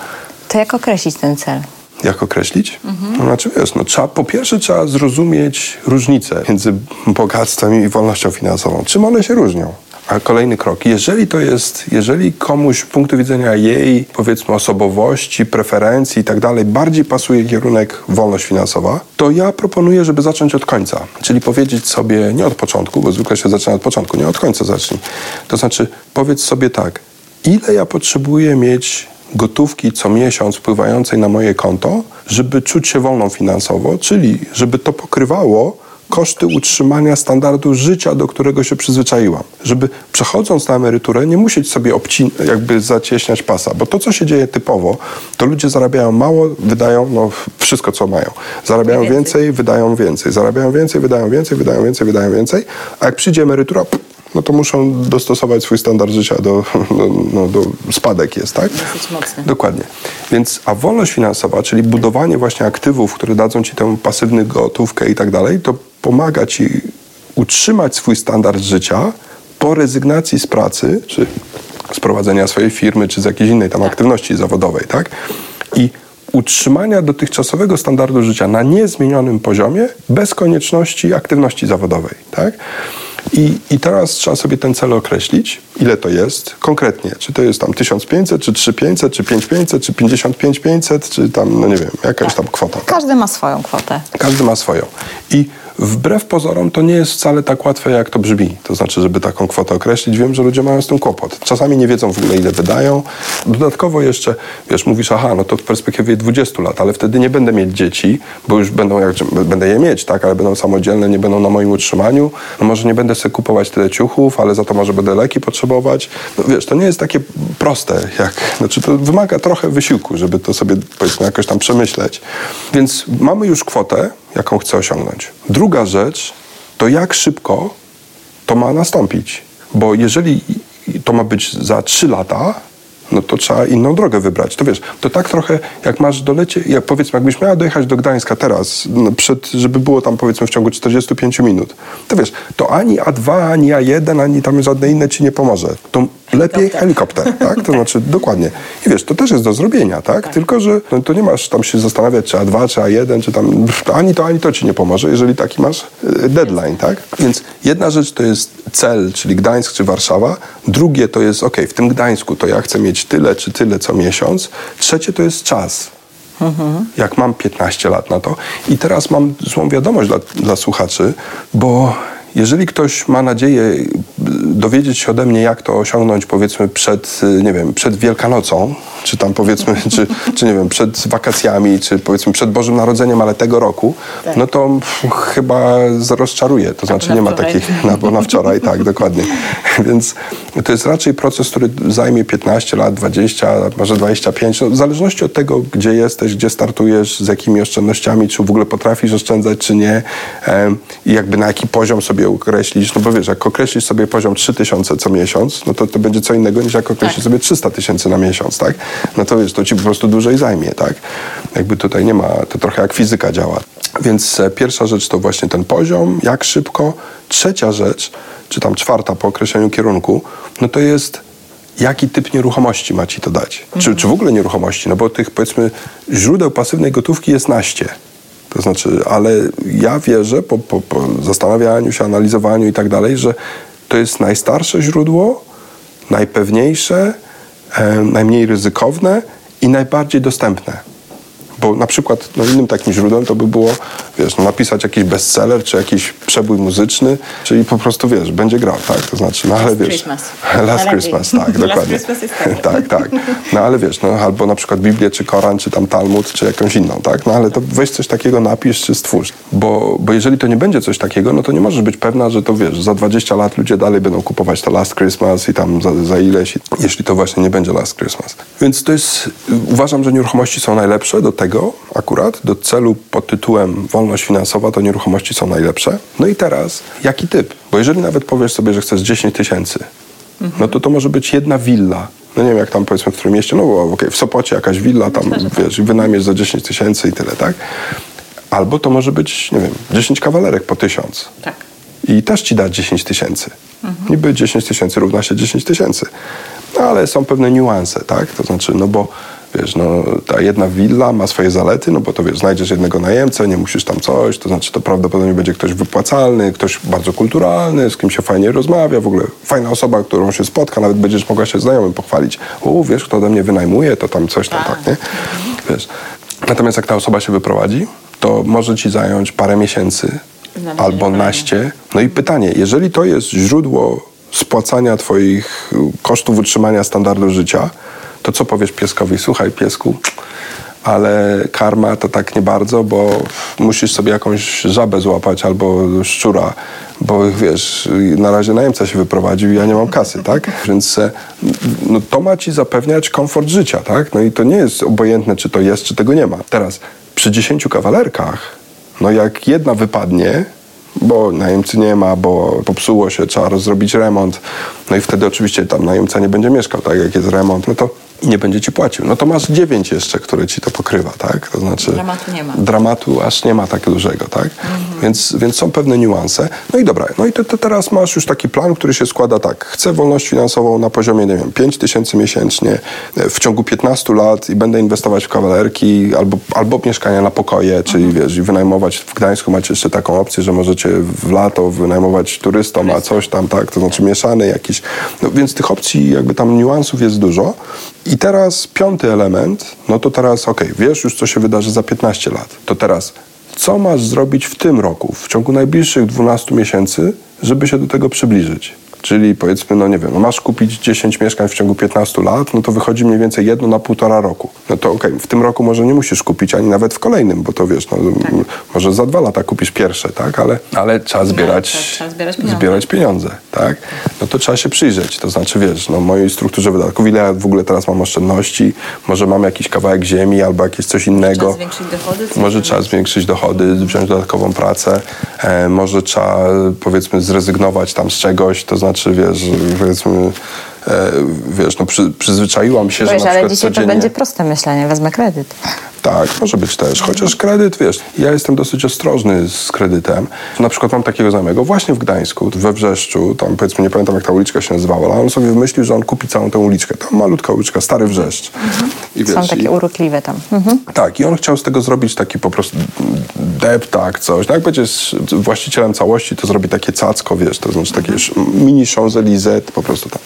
To jak określić ten cel? Jak określić? Mhm. No, znaczy wiesz, no, trzeba, po pierwsze trzeba zrozumieć różnicę między bogactwem i wolnością finansową. Czym one się różnią? A kolejny krok, jeżeli to jest, jeżeli komuś z punktu widzenia jej, powiedzmy, osobowości, preferencji i tak dalej, bardziej pasuje kierunek wolność finansowa, to ja proponuję, żeby zacząć od końca. Czyli powiedzieć sobie, nie od początku, bo zwykle się zaczyna od początku, nie od końca zacznij. To znaczy, powiedz sobie tak, ile ja potrzebuję mieć gotówki co miesiąc wpływającej na moje konto, żeby czuć się wolną finansowo, czyli żeby to pokrywało koszty utrzymania standardu życia, do którego się przyzwyczaiłam. Żeby przechodząc na emeryturę nie musieć sobie obcin- jakby zacieśniać pasa, bo to, co się dzieje typowo, to ludzie zarabiają mało, wydają no, wszystko, co mają. Zarabiają więcej. więcej, wydają więcej. Zarabiają więcej, wydają więcej, wydają więcej, wydają więcej, a jak przyjdzie emerytura, no to muszą dostosować swój standard życia do, do, no, do spadek jest, tak? Dosyć mocny. Dokładnie. Więc, a wolność finansowa, czyli budowanie właśnie aktywów, które dadzą ci tę pasywną gotówkę i tak dalej, to pomaga ci utrzymać swój standard życia po rezygnacji z pracy, czy z prowadzenia swojej firmy, czy z jakiejś innej tam aktywności zawodowej, tak? I utrzymania dotychczasowego standardu życia na niezmienionym poziomie bez konieczności aktywności zawodowej, tak? I, I teraz trzeba sobie ten cel określić, ile to jest konkretnie. Czy to jest tam 1500, czy 3500, czy 5500, czy 55500, czy tam, no nie wiem, jakaś tam kwota. Każdy ma swoją kwotę. Każdy ma swoją. I wbrew pozorom to nie jest wcale tak łatwe, jak to brzmi. To znaczy, żeby taką kwotę określić, wiem, że ludzie mają z tym kłopot. Czasami nie wiedzą w ogóle, ile wydają. Dodatkowo jeszcze, wiesz, mówisz, aha, no to w perspektywie 20 lat, ale wtedy nie będę mieć dzieci, bo już będą, jak, będę je mieć, tak, ale będą samodzielne, nie będą na moim utrzymaniu. No może nie będę sobie kupować tyle ciuchów, ale za to może będę leki potrzebować. No wiesz, to nie jest takie proste, jak, znaczy to wymaga trochę wysiłku, żeby to sobie, powiedzmy, jakoś tam przemyśleć. Więc mamy już kwotę, jaką chcę osiągnąć. Druga rzecz to jak szybko to ma nastąpić. Bo jeżeli to ma być za 3 lata, no to trzeba inną drogę wybrać. To wiesz, to tak trochę jak masz dolecie, jak powiedzmy, jakbyś miała dojechać do Gdańska teraz, no przed, żeby było tam powiedzmy w ciągu 45 minut, to wiesz, to ani A2, ani A1, ani tam żadne inne ci nie pomoże. To lepiej helikopter, tak? To znaczy, dokładnie. I wiesz, to też jest do zrobienia, tak? tak. Tylko, że no, to nie masz tam się zastanawiać, czy A2, czy A1, czy tam ani to, ani to ci nie pomoże, jeżeli taki masz e, deadline, tak? Więc jedna rzecz to jest cel, czyli Gdańsk czy Warszawa. Drugie to jest, ok, w tym Gdańsku to ja chcę mieć tyle czy tyle co miesiąc. Trzecie to jest czas. Mhm. Jak mam 15 lat na to. I teraz mam złą wiadomość dla, dla słuchaczy, bo jeżeli ktoś ma nadzieję y, dowiedzieć się ode mnie, jak to osiągnąć, powiedzmy, przed, y, nie wiem, przed Wielkanocą, czy tam powiedzmy, czy, czy nie wiem, przed wakacjami, czy powiedzmy przed Bożym Narodzeniem, ale tego roku, tak. no to chyba rozczaruje. To znaczy nie ma takich, na, na wczoraj, tak, dokładnie. Więc to jest raczej proces, który zajmie 15 lat, 20, może 25, no, w zależności od tego, gdzie jesteś, gdzie startujesz, z jakimi oszczędnościami, czy w ogóle potrafisz oszczędzać, czy nie i jakby na jaki poziom sobie sobie określić, no bo wiesz, jak określisz sobie poziom 3000 co miesiąc, no to to będzie co innego niż jak określisz tak. sobie 300 tysięcy na miesiąc, tak? No to wiesz, to ci po prostu dłużej zajmie, tak? Jakby tutaj nie ma, to trochę jak fizyka działa. Więc e, pierwsza rzecz to właśnie ten poziom, jak szybko. Trzecia rzecz, czy tam czwarta po określeniu kierunku, no to jest jaki typ nieruchomości ma ci to dać. Mhm. Czy, czy w ogóle nieruchomości, no bo tych powiedzmy źródeł pasywnej gotówki jest naście. To znaczy, ale ja wierzę po, po, po zastanawianiu się, analizowaniu i tak dalej, że to jest najstarsze źródło, najpewniejsze, e, najmniej ryzykowne i najbardziej dostępne. Bo na przykład no, innym takim źródłem to by było, wiesz, no, napisać jakiś bestseller, czy jakiś przebój muzyczny, czyli po prostu, wiesz, będzie grał, tak? To znaczy, no ale wiesz... Christmas. Last. Christmas, tak, Last dokładnie. Christmas jest tak. tak, tak. No ale wiesz, no albo na przykład Biblię, czy Koran, czy tam Talmud, czy jakąś inną, tak? No ale to weź coś takiego, napisz, czy stwórz. Bo, bo jeżeli to nie będzie coś takiego, no to nie możesz być pewna, że to, wiesz, za 20 lat ludzie dalej będą kupować to Last Christmas i tam za, za ileś, jeśli to właśnie nie będzie Last Christmas. Więc to jest, uważam, że nieruchomości są najlepsze do tego akurat, do celu pod tytułem wolność finansowa, to nieruchomości są najlepsze. No i teraz, jaki typ? Bo jeżeli nawet powiesz sobie, że chcesz 10 tysięcy, no to to może być jedna willa. No nie wiem, jak tam powiedzmy w którym mieście, no bo okej, w Sopocie jakaś willa, tam wiesz, wynajmiesz za 10 tysięcy i tyle, tak? Albo to może być, nie wiem, 10 kawalerek po tysiąc. Tak. I też ci da 10 tysięcy. Niby 10 tysięcy równa się 10 tysięcy. No ale są pewne niuanse, tak? To znaczy, no bo wiesz, no ta jedna willa ma swoje zalety, no bo to wiesz, znajdziesz jednego najemcę, nie musisz tam coś, to znaczy to prawdopodobnie będzie ktoś wypłacalny, ktoś bardzo kulturalny, z kim się fajnie rozmawia, w ogóle fajna osoba, którą się spotka, nawet będziesz mogła się znajomym pochwalić. O, wiesz, kto ode mnie wynajmuje, to tam coś tam, tak, nie? Wiesz. Natomiast jak ta osoba się wyprowadzi, to może ci zająć parę miesięcy albo naście. No i pytanie, jeżeli to jest źródło spłacania twoich kosztów utrzymania standardu życia, to co powiesz pieskowi? Słuchaj, piesku, ale karma to tak nie bardzo, bo musisz sobie jakąś żabę złapać albo szczura, bo wiesz, na razie najemca się wyprowadził i ja nie mam kasy, tak? Więc e, no, to ma ci zapewniać komfort życia, tak? No i to nie jest obojętne, czy to jest, czy tego nie ma. Teraz, przy dziesięciu kawalerkach, no jak jedna wypadnie, bo najemcy nie ma, bo popsuło się, trzeba zrobić remont. No i wtedy oczywiście tam najemca nie będzie mieszkał, tak jak jest remont, no to i nie będzie ci płacił. No to masz dziewięć jeszcze, które ci to pokrywa, tak? To znaczy... Dramatu nie ma. Dramatu aż nie ma tak dużego, tak? Więc, więc są pewne niuanse. No i dobra, no i to, to teraz masz już taki plan, który się składa tak. Chcę wolność finansową na poziomie, nie wiem, 5 tysięcy miesięcznie e, w ciągu 15 lat i będę inwestować w kawalerki albo, albo mieszkania na pokoje, czyli wiesz, i wynajmować w Gdańsku macie jeszcze taką opcję, że możecie w lato wynajmować turystom, a coś tam, tak? To znaczy mieszany jakiś. No więc tych opcji, jakby tam niuansów jest dużo. I teraz piąty element, no to teraz okej, wiesz już co się wydarzy za 15 lat. To teraz co masz zrobić w tym roku, w ciągu najbliższych 12 miesięcy, żeby się do tego przybliżyć? Czyli powiedzmy, no nie wiem, no masz kupić 10 mieszkań w ciągu 15 lat, no to wychodzi mniej więcej jedno na półtora roku. No to okej, w tym roku może nie musisz kupić, ani nawet w kolejnym, bo to wiesz, no, m- może za dwa lata kupisz pierwsze, tak? Ale, ale trzeba zbierać, trzeba- trzeba zbierać pieniądze. zbierać pieniądze, tak? No to trzeba się przyjrzeć, to znaczy wiesz, no w mojej strukturze wydatków, ile ja w ogóle teraz mam oszczędności, może mam jakiś kawałek ziemi albo jakieś coś innego. Trzeba zwiększyć dochody, Może trzeba zwiększyć dochody, wziąć dodatkową pracę, e, może trzeba powiedzmy zrezygnować tam z czegoś, to znaczy wiesz, powiedzmy, e, wiesz, no przy, przyzwyczaiłam się, Wiesz, że na ale przykład dzisiaj to codziennie... będzie proste myślenie, wezmę kredyt. Tak, może być też. Chociaż kredyt, wiesz, ja jestem dosyć ostrożny z kredytem. Na przykład mam takiego znajomego właśnie w Gdańsku, we Wrzeszczu, tam powiedzmy, nie pamiętam jak ta uliczka się nazywała, ale on sobie wymyślił, że on kupi całą tę uliczkę. Tam malutka uliczka, Stary Wrzeszcz. I Są wiesz, i- takie urokliwe tam. Mhm. tak, i on chciał z tego zrobić taki po prostu deptak, coś. No jak będziesz właścicielem całości, to zrobi takie cacko, wiesz, to znaczy takie sz- mini Champs-Élysées, po prostu tam.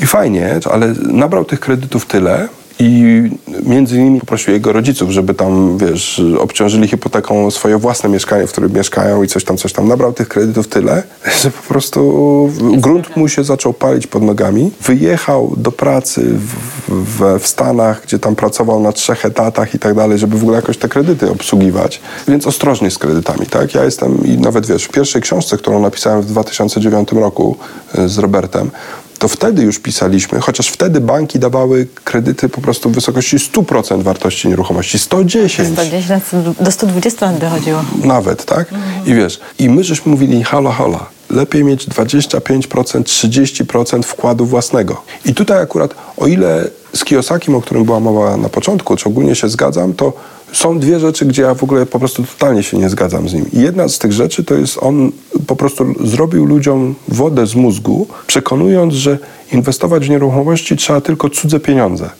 I fajnie, ale nabrał tych kredytów tyle i między innymi poprosił jego rodziców, żeby tam, wiesz, obciążyli hipoteką swoje własne mieszkanie, w którym mieszkają i coś tam, coś tam. Nabrał tych kredytów tyle, że po prostu grunt mu się zaczął palić pod nogami. Wyjechał do pracy w, w, w Stanach, gdzie tam pracował na trzech etatach i tak dalej, żeby w ogóle jakoś te kredyty obsługiwać. Więc ostrożnie z kredytami, tak? Ja jestem i nawet, wiesz, w pierwszej książce, którą napisałem w 2009 roku y, z Robertem, to wtedy już pisaliśmy, chociaż wtedy banki dawały kredyty po prostu w wysokości 100% wartości nieruchomości, 110 110 lat, do 120 lat dochodziło. nawet, tak? I wiesz, i my żeśmy mówili hala, hala, lepiej mieć 25%, 30% wkładu własnego. I tutaj akurat, o ile z Kiyosakim, o którym była mowa na początku, czy ogólnie się zgadzam, to są dwie rzeczy, gdzie ja w ogóle po prostu totalnie się nie zgadzam z nim. I jedna z tych rzeczy to jest, on po prostu zrobił ludziom wodę z mózgu, przekonując, że inwestować w nieruchomości trzeba tylko cudze pieniądze.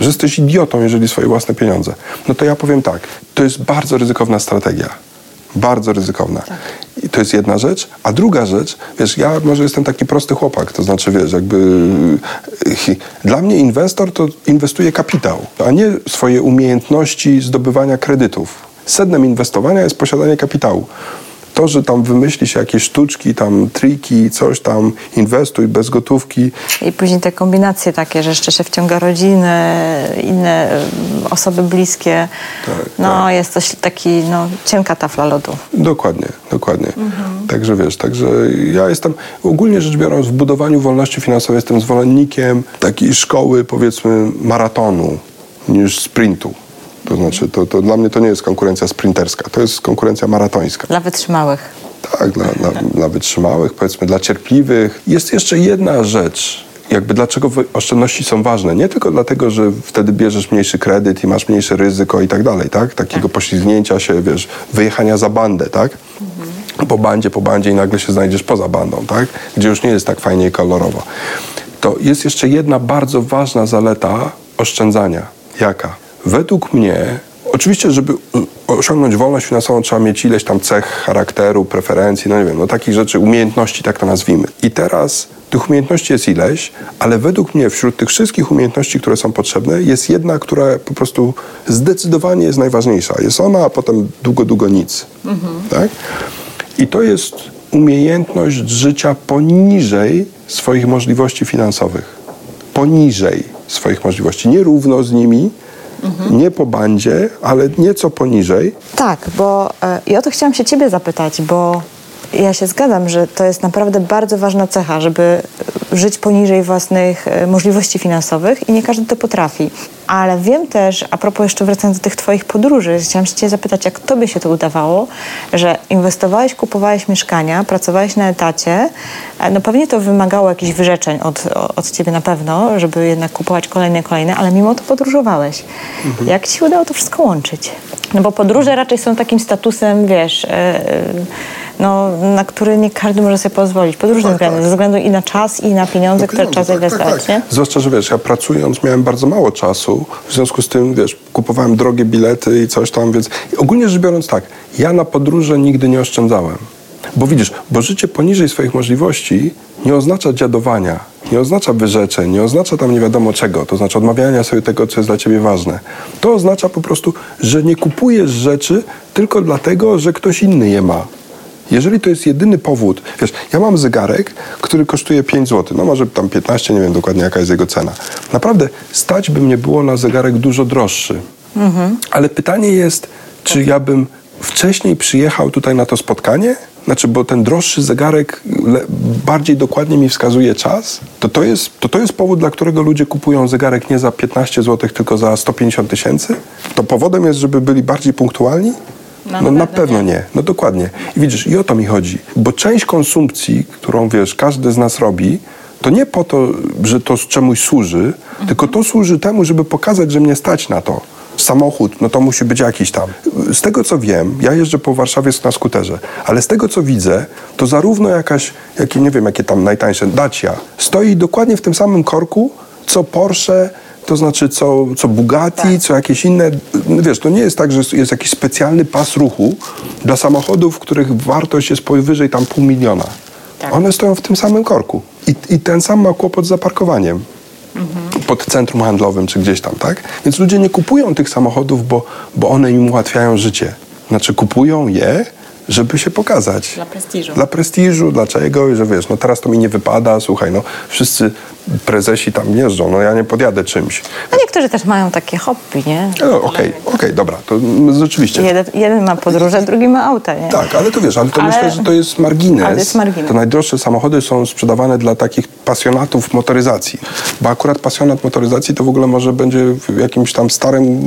Że jesteś idiotą, jeżeli swoje własne pieniądze. No to ja powiem tak, to jest bardzo ryzykowna strategia. Bardzo ryzykowna. I to jest jedna rzecz. A druga rzecz, wiesz, ja może jestem taki prosty chłopak, to znaczy, wiesz, jakby y, dla mnie inwestor to inwestuje kapitał, a nie swoje umiejętności zdobywania kredytów. Sednem inwestowania jest posiadanie kapitału to, że tam wymyśli się jakieś sztuczki, tam triki, coś tam, inwestuj bez gotówki. I później te kombinacje takie, że jeszcze się wciąga rodziny, inne osoby bliskie. Tak, no tak. jest coś taki, no cienka tafla lodu. Dokładnie, dokładnie. Także wiesz, także ja jestem, ogólnie rzecz biorąc, w budowaniu wolności finansowej jestem zwolennikiem takiej szkoły, powiedzmy, maratonu niż sprintu. To znaczy, to, to dla mnie to nie jest konkurencja sprinterska, to jest konkurencja maratońska. Dla wytrzymałych. Tak, dla, dla, dla wytrzymałych, powiedzmy, dla cierpliwych. Jest jeszcze jedna rzecz, jakby dlaczego oszczędności są ważne. Nie tylko dlatego, że wtedy bierzesz mniejszy kredyt i masz mniejsze ryzyko i tak dalej, tak? Takiego poślizgnięcia się, wiesz, wyjechania za bandę, tak? Po bandzie, po bandzie i nagle się znajdziesz poza bandą, tak? Gdzie już nie jest tak fajnie i kolorowo. To jest jeszcze jedna bardzo ważna zaleta oszczędzania. Jaka? Według mnie, oczywiście, żeby osiągnąć wolność finansową, trzeba mieć ileś tam cech charakteru, preferencji, no nie wiem, no takich rzeczy, umiejętności, tak to nazwijmy. I teraz tych umiejętności jest ileś, ale według mnie wśród tych wszystkich umiejętności, które są potrzebne, jest jedna, która po prostu zdecydowanie jest najważniejsza. Jest ona, a potem długo, długo nic. Tak? I to jest umiejętność życia poniżej swoich możliwości finansowych. Poniżej swoich możliwości. Nie równo z nimi, nie po bandzie, ale nieco poniżej. Tak, bo e, i o to chciałam się ciebie zapytać, bo ja się zgadzam, że to jest naprawdę bardzo ważna cecha, żeby żyć poniżej własnych e, możliwości finansowych i nie każdy to potrafi. Ale wiem też, a propos jeszcze wracając do tych twoich podróży, chciałam się cię zapytać, jak tobie się to udawało, że inwestowałeś, kupowałeś mieszkania, pracowałeś na etacie, e, no pewnie to wymagało jakichś wyrzeczeń od, od ciebie na pewno, żeby jednak kupować kolejne, kolejne, ale mimo to podróżowałeś. Jak ci się udało to wszystko łączyć? No bo podróże raczej są takim statusem, wiesz, e, no, na który nie każdy może sobie pozwolić. Pod różnym Tak, względem, tak. ze względu i na czas, i na pieniądze, które Pieniądze, trzeba zainwestować, nie? Zwłaszcza, że wiesz, ja pracując miałem bardzo mało czasu, w związku z tym, wiesz, kupowałem drogie bilety i coś tam, więc ogólnie rzecz biorąc tak, ja na podróże nigdy nie oszczędzałem. Bo widzisz, bo życie poniżej swoich możliwości nie oznacza dziadowania, nie oznacza wyrzeczeń, nie oznacza tam nie wiadomo czego, to znaczy odmawiania sobie tego, co jest dla ciebie ważne. To oznacza po prostu, że nie kupujesz rzeczy tylko dlatego, że ktoś inny je ma. Jeżeli to jest jedyny powód, wiesz, ja mam zegarek, który kosztuje 5 zł, no może tam 15, nie wiem dokładnie jaka jest jego cena. Naprawdę stać by mnie było na zegarek dużo droższy. Ale pytanie jest, czy ja bym wcześniej przyjechał tutaj na to spotkanie? Znaczy, bo ten droższy zegarek le- bardziej dokładnie mi wskazuje czas? To to, jest, to to jest powód, dla którego ludzie kupują zegarek nie za 15 zł, tylko za 150 tysięcy? To powodem jest, żeby byli bardziej punktualni? No, na pewno nie. No dokładnie. I widzisz, i o to mi chodzi. Bo część konsumpcji, którą wiesz, każdy z nas robi, to nie po to, że to czemuś służy, tylko to służy temu, żeby pokazać, że mnie stać na to. Samochód, no to musi być jakiś tam. Z tego co wiem, ja jeżdżę po Warszawie na skuterze, ale z tego co widzę, to zarówno jakaś, jakie nie wiem, jakie tam najtańsze, Dacia, stoi dokładnie w tym samym korku, co Porsche, to znaczy co, co Bugatti, co jakieś inne. Wiesz, to nie jest tak, że jest jakiś specjalny pas ruchu dla samochodów, których wartość jest powyżej tam pół miliona. One stoją w tym samym korku. I, I ten sam ma kłopot z zaparkowaniem. Pod centrum handlowym czy gdzieś tam, tak? Więc ludzie nie kupują tych samochodów, bo, bo one im ułatwiają życie. Znaczy kupują je, żeby się pokazać. Dla prestiżu. Dla prestiżu, dlaczego? I że wiesz, no teraz to mi nie wypada, słuchaj, no wszyscy prezesi tam jeżdżą, no ja nie podjadę czymś. A niektórzy też mają takie hobby, nie? No, Okej, okej, dobra, to rzeczywiście. Jeden, jeden ma podróże, drugi ma auta, nie? Tak, ale to wiesz, ale to Ale- myślę, że to jest margines. Ale to jest margines. To najdroższe samochody są sprzedawane dla takich pasjonatów motoryzacji. Bo akurat pasjonat motoryzacji to w ogóle może będzie w jakimś tam starym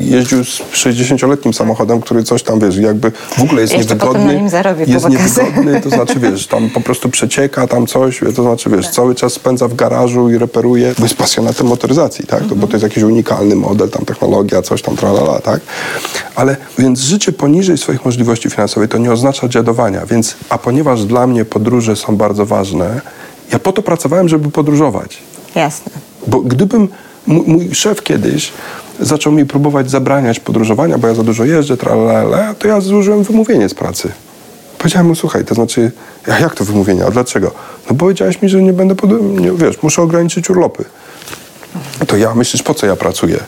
jeździł z 60-letnim samochodem, który coś tam, wiesz, jakby w ogóle jest Jeszcze niewygodny. potem na nim zarobię jest niewygodny, to znaczy, wiesz, tam po prostu przecieka tam coś, to znaczy, wiesz, cały czas spędza w garażu i reperuje, bo jest pasjonatem motoryzacji, tak? To, bo to jest jakiś unikalny model, tam technologia, coś tam, tralala, tak? Ale więc życie poniżej swoich możliwości finansowych to nie oznacza dziadowania, więc, a ponieważ dla mnie podróże są bardzo ważne, ja po to pracowałem, żeby podróżować. Jasne. Bo gdybym mój, szef kiedyś zaczął mi próbować zabraniać podróżowania, bo ja za dużo jeżdżę, tralala, to ja złożyłem wymówienie z pracy. Powiedziałem mu, słuchaj, to znaczy, jak to wymówienie, a dlaczego? No powiedziałeś mi, że nie będę, pod... nie, wiesz, muszę ograniczyć urlopy. To ja, myślisz, po co ja pracuję?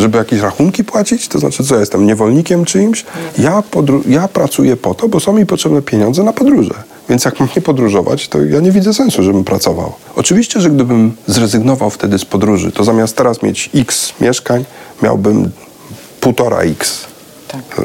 Żeby jakieś rachunki płacić? To znaczy, co, jestem niewolnikiem czyimś? Ja, podru- ja pracuję po to, bo są mi potrzebne pieniądze na podróże. Więc jak mam nie podróżować, to ja nie widzę sensu, żebym pracował. Oczywiście, że gdybym zrezygnował wtedy z podróży, to zamiast teraz mieć x mieszkań, miałbym półtora x.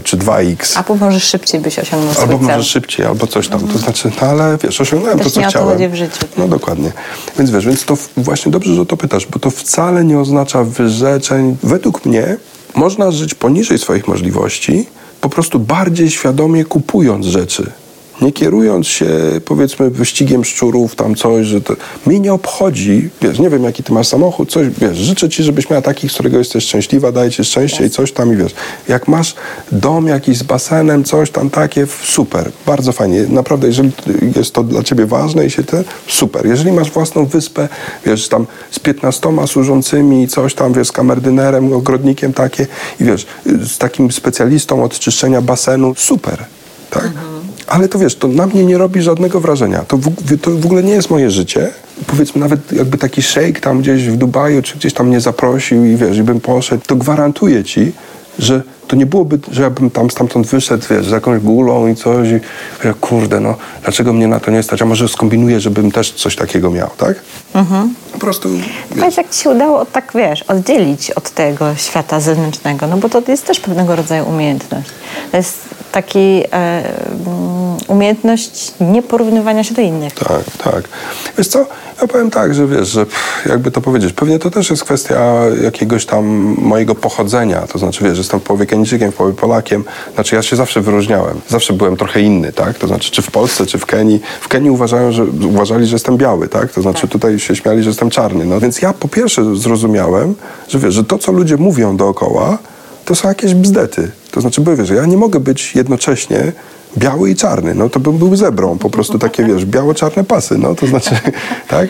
Czy 2x. Albo może szybciej byś osiągnął swój Albo cel. może szybciej, albo coś tam. To znaczy, no ale wiesz, osiągnąłem Też to, co nie chciałem. w życiu. No dokładnie. Więc wiesz, więc to właśnie dobrze, że o to pytasz, bo to wcale nie oznacza wyrzeczeń. Według mnie można żyć poniżej swoich możliwości, po prostu bardziej świadomie kupując rzeczy. Nie kierując się, powiedzmy, wyścigiem szczurów, tam coś, że to... Mnie nie obchodzi, wiesz, nie wiem, jaki ty masz samochód, coś, wiesz, życzę ci, żebyś miała taki, z którego jesteś szczęśliwa, daje ci szczęście i coś tam i wiesz. Jak masz dom jakiś z basenem, coś tam takie, super, bardzo fajnie. Naprawdę, jeżeli jest to dla ciebie ważne i się te, super. Jeżeli masz własną wyspę, wiesz, tam z 15 służącymi, coś tam, wiesz, z kamerdynerem, ogrodnikiem takie i wiesz, z takim specjalistą od czyszczenia basenu, super, tak? Ale to wiesz, to na mnie nie robi żadnego wrażenia. To w, to w ogóle nie jest moje życie. Powiedzmy, nawet jakby taki szejk tam gdzieś w Dubaju, czy gdzieś tam mnie zaprosił i wiesz, i bym poszedł, to gwarantuję ci, że to nie byłoby, że ja bym tam stamtąd wyszedł, wiesz, z jakąś gulą i coś i ja, kurde, no, dlaczego mnie na to nie stać? A może skombinuję, żebym też coś takiego miał, tak? Po prostu, Powiedz, jak ci się udało tak, wiesz, oddzielić od tego świata zewnętrznego, no bo to jest też pewnego rodzaju umiejętność. To jest taki e, umiejętność nieporównywania się do innych. Tak, tak. Wiesz co, ja powiem tak, że wiesz, że jakby to powiedzieć, pewnie to też jest kwestia jakiegoś tam mojego pochodzenia, to znaczy wiesz, że jestem połowie Kenijczykiem, połowie Polakiem, znaczy ja się zawsze wyróżniałem, zawsze byłem trochę inny, tak, to znaczy czy w Polsce, czy w Kenii, w Kenii uważają, że, uważali, że jestem biały, tak, to znaczy tutaj się śmiali, że jestem czarny, no więc ja po pierwsze zrozumiałem, że wiesz, że to, co ludzie mówią dookoła, to są jakieś bzdety, to znaczy, bo wiesz, ja nie mogę być jednocześnie biały i czarny, no to bym był zebrą, po prostu takie, wiesz, biało-czarne pasy, no to znaczy, tak,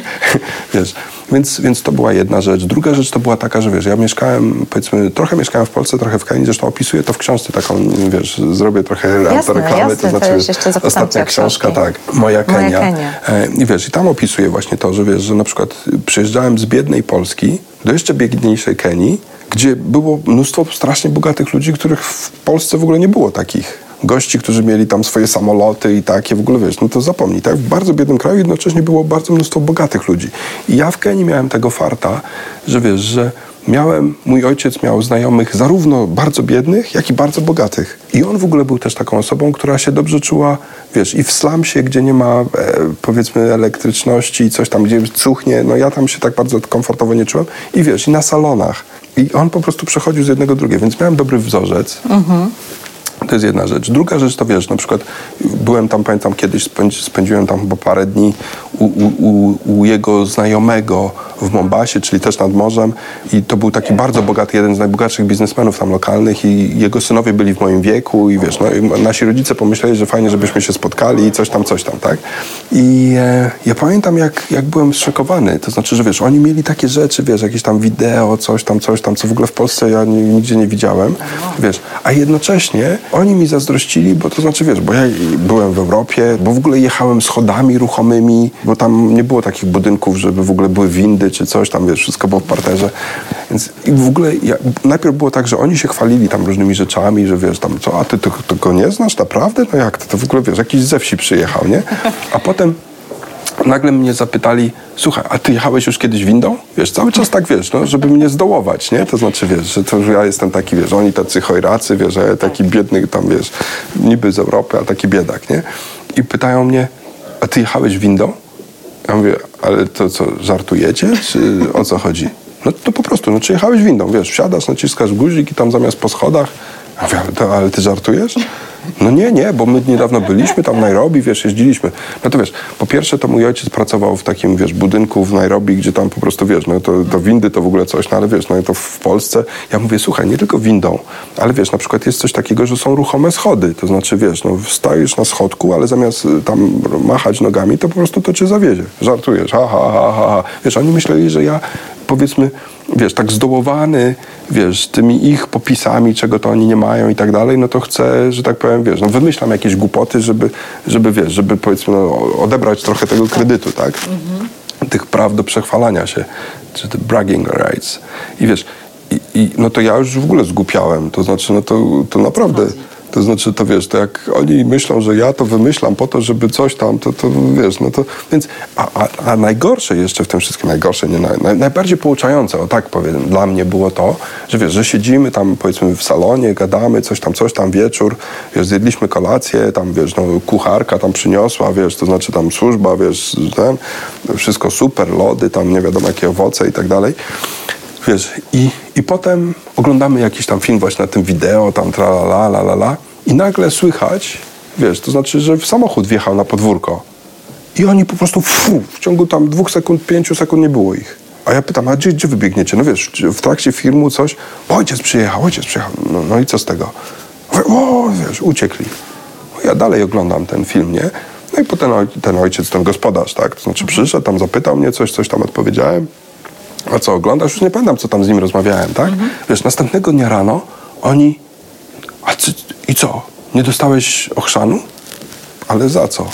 wiesz, więc, więc to była jedna rzecz. Druga rzecz to była taka, że wiesz, ja mieszkałem, powiedzmy, trochę mieszkałem w Polsce, trochę w Kenii, zresztą opisuję to w książce taką, wiesz, zrobię trochę Jasne, autoreklamy, jasne, to to znaczy, cię ostatnia książka, tak, Moja Moja Kenia. Kenia. E, I wiesz, i tam opisuję właśnie to, że wiesz, że na przykład przyjeżdżałem z biednej Polski do jeszcze biedniejszej Kenii, gdzie było mnóstwo strasznie bogatych ludzi, których w Polsce w ogóle nie było takich. Gości, którzy mieli tam swoje samoloty i takie, w ogóle wiesz, no to zapomnij, tak? W bardzo biednym kraju jednocześnie było bardzo mnóstwo bogatych ludzi. I ja w Kenii miałem tego farta, że wiesz, że miałem, mój ojciec miał znajomych zarówno bardzo biednych, jak i bardzo bogatych. I on w ogóle był też taką osobą, która się dobrze czuła, wiesz, i w slumsie, gdzie nie ma, e, powiedzmy, elektryczności i coś tam, gdzie cuchnie, no ja tam się tak bardzo komfortowo nie czułem. I wiesz, i na salonach. I on po prostu przechodził z jednego do drugiego, więc miałem dobry wzorzec. To jest jedna rzecz. Druga rzecz to wiesz, na przykład byłem tam, pamiętam kiedyś, spędzi, spędziłem tam chyba parę dni u, u, u, jego znajomego w Mombasie, czyli też nad morzem. I to był taki bardzo bogaty, jeden z najbogatszych biznesmenów tam lokalnych i jego synowie byli w moim wieku i wiesz, no, i nasi rodzice pomyśleli, że fajnie, żebyśmy się spotkali i coś tam, coś tam, tak? I e, ja pamiętam, jak, jak byłem zszokowany, to znaczy, że wiesz, oni mieli takie rzeczy, wiesz, jakieś tam wideo, coś tam, coś tam, co w ogóle w Polsce ja ni- nigdzie nie widziałem, wiesz, a jednocześnie oni mi zazdrościli, bo to znaczy, wiesz, bo ja byłem w Europie, bo w ogóle jechałem schodami ruchomymi, bo tam nie było takich budynków, żeby w ogóle były windy czy coś tam, wiesz, wszystko było w parterze. Więc i w ogóle ja, najpierw było tak, że oni się chwalili tam różnymi rzeczami, że wiesz, tam co, a ty to, to go nie znasz naprawdę? No jak to? W ogóle, wiesz, jakiś ze wsi przyjechał, nie? A potem nagle mnie zapytali, słuchaj, a ty jechałeś już kiedyś windą? Wiesz, cały czas tak, wiesz, no, żeby mnie zdołować, nie? To znaczy, wiesz, że, to, że ja jestem taki, wiesz, oni tacy chojracy, wiesz, taki biedny tam, wiesz, niby z Europy, a taki biedak, nie? I pytają mnie, a ty jechałeś windą? Ja mówię, ale to co, żartujecie, czy o co chodzi? No to po prostu, no czy jechałeś windą, wiesz, wsiadasz, naciskasz guzik i tam zamiast po schodach, ja mówię, ale, to, ale ty żartujesz? No nie, nie, bo my niedawno byliśmy tam w Nairobi, wiesz, jeździliśmy. No to wiesz, po pierwsze to mój ojciec pracował w takim, wiesz, budynku w Nairobi, gdzie tam po prostu, wiesz, no to, to windy to w ogóle coś, no ale wiesz, no to w Polsce, ja mówię, słuchaj, nie tylko windą, ale wiesz, na przykład jest coś takiego, że są ruchome schody, to znaczy, wiesz, no stajesz na schodku, ale zamiast y, tam machać nogami, to po prostu to cię zawiezie. Żartujesz, ha, ha, ha, ha, ha. Wiesz, oni myśleli, że ja powiedzmy, wiesz, tak zdołowany, wiesz, tymi ich popisami, czego to oni nie mają i tak dalej, no to chcę, że tak powiem, wiesz, no wymyślam jakieś głupoty, żeby, żeby wiesz, żeby powiedzmy no, odebrać trochę tego kredytu, tak? Tych praw do przechwalania się, czy te bragging rights. I wiesz, i, i, no to ja już w ogóle zgłupiałem, to znaczy, no to, to naprawdę... To znaczy, to wiesz, to jak oni myślą, że ja to wymyślam po to, żeby coś tam, to, to wiesz, no to, więc, a, a, a najgorsze jeszcze w tym wszystkim, najgorsze, nie, naj, najbardziej pouczające, o tak powiem, dla mnie było to, że wiesz, że siedzimy tam, powiedzmy, w salonie, gadamy, coś tam, coś tam, wieczór, wiesz, zjedliśmy kolację, tam, wiesz, no, kucharka tam przyniosła, wiesz, to znaczy tam służba, wiesz, ten, wszystko super, lody, tam nie wiadomo jakie owoce i tak dalej. Wiesz, i, i potem oglądamy jakiś tam film właśnie na tym wideo, tam tra la la la la i nagle słychać, wiesz, to znaczy, że samochód wjechał na podwórko i oni po prostu fu, w ciągu tam dwóch sekund, pięciu sekund nie było ich. A ja pytam, a gdzie, gdzie wybiegniecie? No wiesz, w trakcie filmu coś, ojciec przyjechał, ojciec przyjechał. No, no i co z tego? O, wiesz, uciekli. Ja dalej oglądam ten film, nie? No i potem ten ojciec, ten gospodarz, tak? To znaczy przyszedł, tam zapytał mnie coś, coś tam odpowiedziałem. A co, oglądasz? Już nie pamiętam, co tam z nim rozmawiałem, tak? Mhm. Wiesz, następnego dnia rano oni... A ty, i co? Nie dostałeś ochrzanu? Ale za co?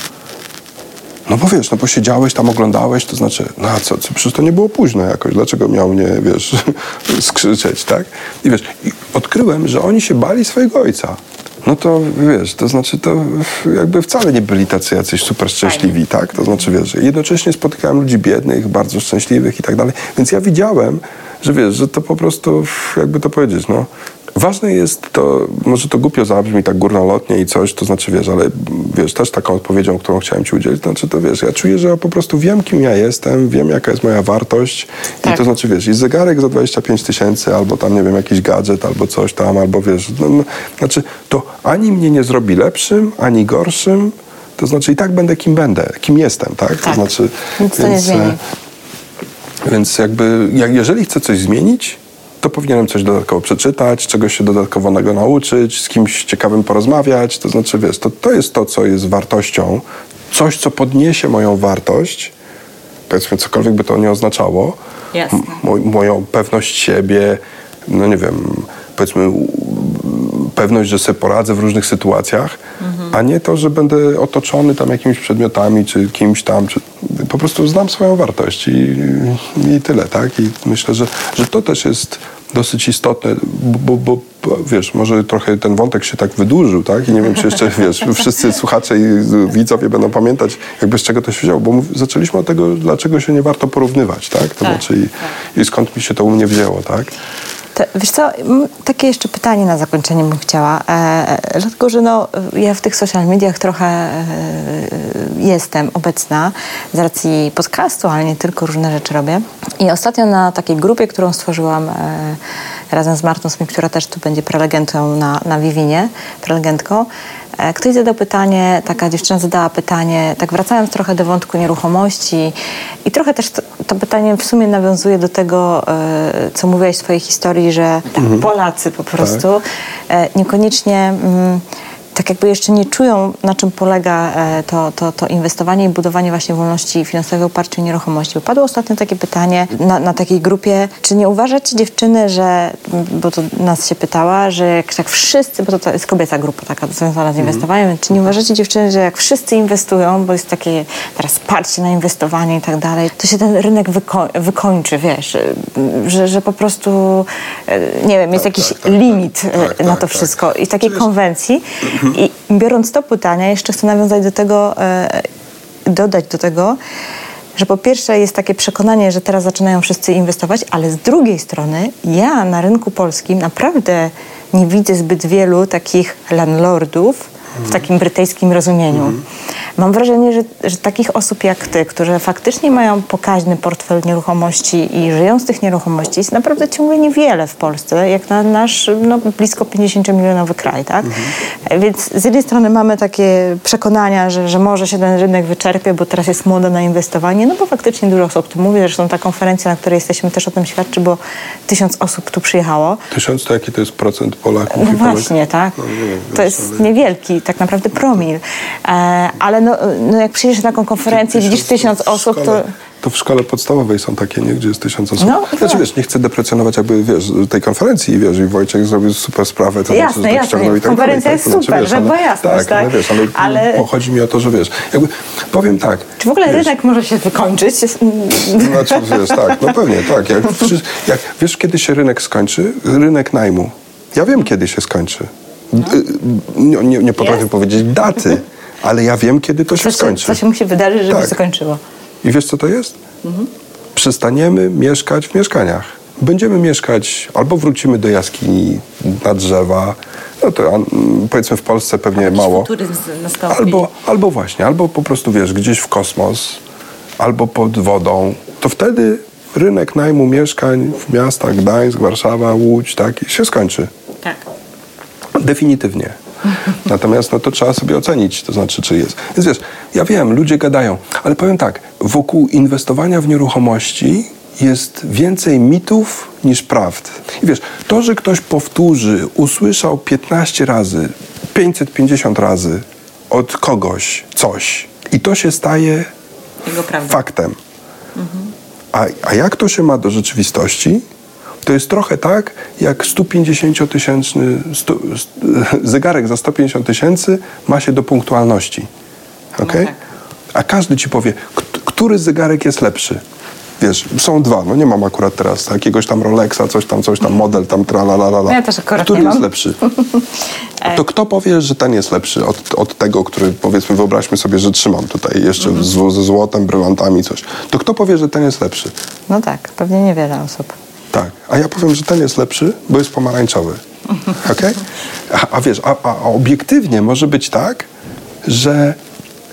No bo wiesz, no bo siedziałeś tam, oglądałeś, to znaczy, no a co, co przecież to nie było późno jakoś, dlaczego miał mnie, wiesz, skrzyczeć, tak? I wiesz, i odkryłem, że oni się bali swojego ojca no to wiesz, to znaczy to jakby wcale nie byli tacy jacyś super szczęśliwi, tak? To znaczy wiesz, jednocześnie spotykałem ludzi biednych, bardzo szczęśliwych i tak dalej, więc ja widziałem, że wiesz, że to po prostu, jakby to powiedzieć, no, Ważne jest to, może to głupio zabrzmi tak górnolotnie i coś, to znaczy wiesz, ale wiesz, też taką odpowiedzią, którą chciałem ci udzielić, to znaczy to wiesz, ja czuję, że ja po prostu wiem, kim ja jestem, wiem, jaka jest moja wartość tak. i to znaczy wiesz, i zegarek za 25 tysięcy, albo tam, nie wiem, jakiś gadżet, albo coś tam, albo wiesz, no, no, znaczy to ani mnie nie zrobi lepszym, ani gorszym, to znaczy i tak będę kim będę, kim jestem, tak? tak. To znaczy, Nic to więc, nie zmieni. E, więc jakby, jak, jeżeli chcę coś zmienić, to powinienem coś dodatkowo przeczytać, czegoś się dodatkowo nauczyć, z kimś ciekawym porozmawiać. To znaczy, wiesz, to, to jest to, co jest wartością, coś, co podniesie moją wartość, powiedzmy, cokolwiek by to nie oznaczało, moją pewność siebie, no nie wiem, powiedzmy, pewność, że sobie poradzę w różnych sytuacjach, mhm. a nie to, że będę otoczony tam jakimiś przedmiotami, czy kimś tam, czy po prostu znam swoją wartość i, i tyle, tak? I myślę, że, że to też jest dosyć istotne, bo, bo, bo, wiesz, może trochę ten wątek się tak wydłużył, tak? I nie wiem, czy jeszcze, wiesz, wszyscy słuchacze i widzowie będą pamiętać, jakby z czego to się wzięło, bo zaczęliśmy od tego, dlaczego się nie warto porównywać, tak? To tak, znaczy i, tak. i skąd mi się to u mnie wzięło, tak? Wiesz co, takie jeszcze pytanie na zakończenie bym chciała. E, e, dlatego, że no, ja w tych social mediach trochę e, jestem obecna z racji podcastu, ale nie tylko, różne rzeczy robię. I ostatnio na takiej grupie, którą stworzyłam e, razem z Martą Smith, która też tu będzie prelegentą na, na Vivinie, prelegentką, E, ktoś zadał pytanie, taka dziewczyna zadała pytanie, tak wracając trochę do wątku nieruchomości i trochę też to, to pytanie w sumie nawiązuje do tego, e, co mówiłaś w swojej historii, że tak, mhm. Polacy po prostu tak. niekoniecznie... Mm, tak jakby jeszcze nie czują, na czym polega e, to, to, to inwestowanie i budowanie właśnie wolności finansowej oparciu o nieruchomości. Padło ostatnio takie pytanie na, na takiej grupie, czy nie uważacie dziewczyny, że, bo to nas się pytała, że jak tak wszyscy, bo to, to jest kobieca grupa taka związana z mhm. inwestowaniem, mm. czy nie uważacie dziewczyny, że jak wszyscy inwestują, bo jest takie teraz parcie na inwestowanie i tak dalej, to się ten rynek wyko wykończy, wiesz, że, że po prostu, e, nie wiem, jest tak, jakiś tak, tak, limit e, tak, na to tak, wszystko i takiej konwencji. I biorąc to pytanie, jeszcze chcę nawiązać do tego, e, dodać do tego, że po pierwsze jest takie przekonanie, że teraz zaczynają wszyscy inwestować, ale z drugiej strony ja na rynku polskim naprawdę nie widzę zbyt wielu takich landlordów, w takim brytyjskim rozumieniu. Mm. Mam wrażenie, że, że, takich osób jak ty, które faktycznie mają pokaźny portfel nieruchomości i żyją z tych nieruchomości, jest naprawdę ciągle niewiele w Polsce, jak na nasz no, blisko 50-milionowy kraj. Tak? Mm. Więc z jednej strony mamy takie przekonania, że, że może się ten rynek wyczerpie, bo teraz jest moda na inwestowanie, no bo faktycznie dużo osób tu mówi, zresztą ta konferencja, na której jesteśmy też o tym świadczy, bo tysiąc osób tu przyjechało. Tysiąc to jaki to jest procent Polaków? No właśnie, tak. No, nie to jest niewielki tak naprawdę promil. E, ale no, no jak przyjdziesz na taką konferencję i widzisz tysiąc osób, to... szkole- To w szkole podstawowej są takie, nie? Gdzie jest tysiąc osób. No, znaczy, tak. wiesz, nie chcę deprecjonować jakby, wiesz, tej konferencji, wiesz, i Wojciech zrobił super sprawę, to Jasne, tak jasne. i tak Konferencja jest tak? Super, wiesz, żeby była jasność, tak? Ale tak? wiesz, ale, Ale- ale... chodzi mi o to, że wiesz, jakby, powiem tak. Czy w ogóle wiesz, rynek może się wykończyć? Znaczy, wiesz, tak, no pewnie, tak. Jak, jak, wiesz, kiedy się rynek skończy? Rynek najmu. Ja wiem, kiedy się skończy. No. Nie, nie, potrafię powiedzieć daty, ale ja wiem, kiedy to się Co się, skończy. co się musi wydarzyć, żeby Tak. się skończyło? I wiesz, co to jest? Przestaniemy mieszkać w mieszkaniach. Będziemy mieszkać, albo wrócimy do jaskini, na drzewa, no to mm, powiedzmy w Polsce pewnie mało. Albo, albo właśnie, albo po prostu wiesz, gdzieś w kosmos, albo pod wodą. To wtedy rynek najmu mieszkań w miastach Gdańsk, Warszawa, Łódź, tak, się skończy. Tak. Definitywnie. Natomiast no to trzeba sobie ocenić, to znaczy, czy jest. Więc wiesz, ja wiem, ludzie gadają, ale powiem tak, wokół inwestowania w nieruchomości jest więcej mitów niż prawd. I wiesz, to, że ktoś powtórzy, usłyszał 15 razy, 550 razy od kogoś coś i to się staje faktem. A, a jak to się ma do rzeczywistości? To jest trochę tak, jak 150-tysięczny stu, st- zegarek za 150 tysięcy ma się do punktualności. Okay? tak. A każdy ci powie, kt- który zegarek jest lepszy. Wiesz, są dwa, no nie mam akurat teraz jakiegoś tam Rolexa, coś tam, coś tam, model tam, tralalala. Ja też akurat Który jest lepszy? To kto powie, że ten jest lepszy od, od tego, który powiedzmy, wyobraźmy sobie, że trzymam tutaj jeszcze Mhm. z, ze złotem, brylantami, coś. To kto powie, że ten jest lepszy? No tak, pewnie niewiele osób. Tak. A ja powiem, że ten jest lepszy, bo jest pomarańczowy. Okej? A, a wiesz, a, a obiektywnie może być tak, że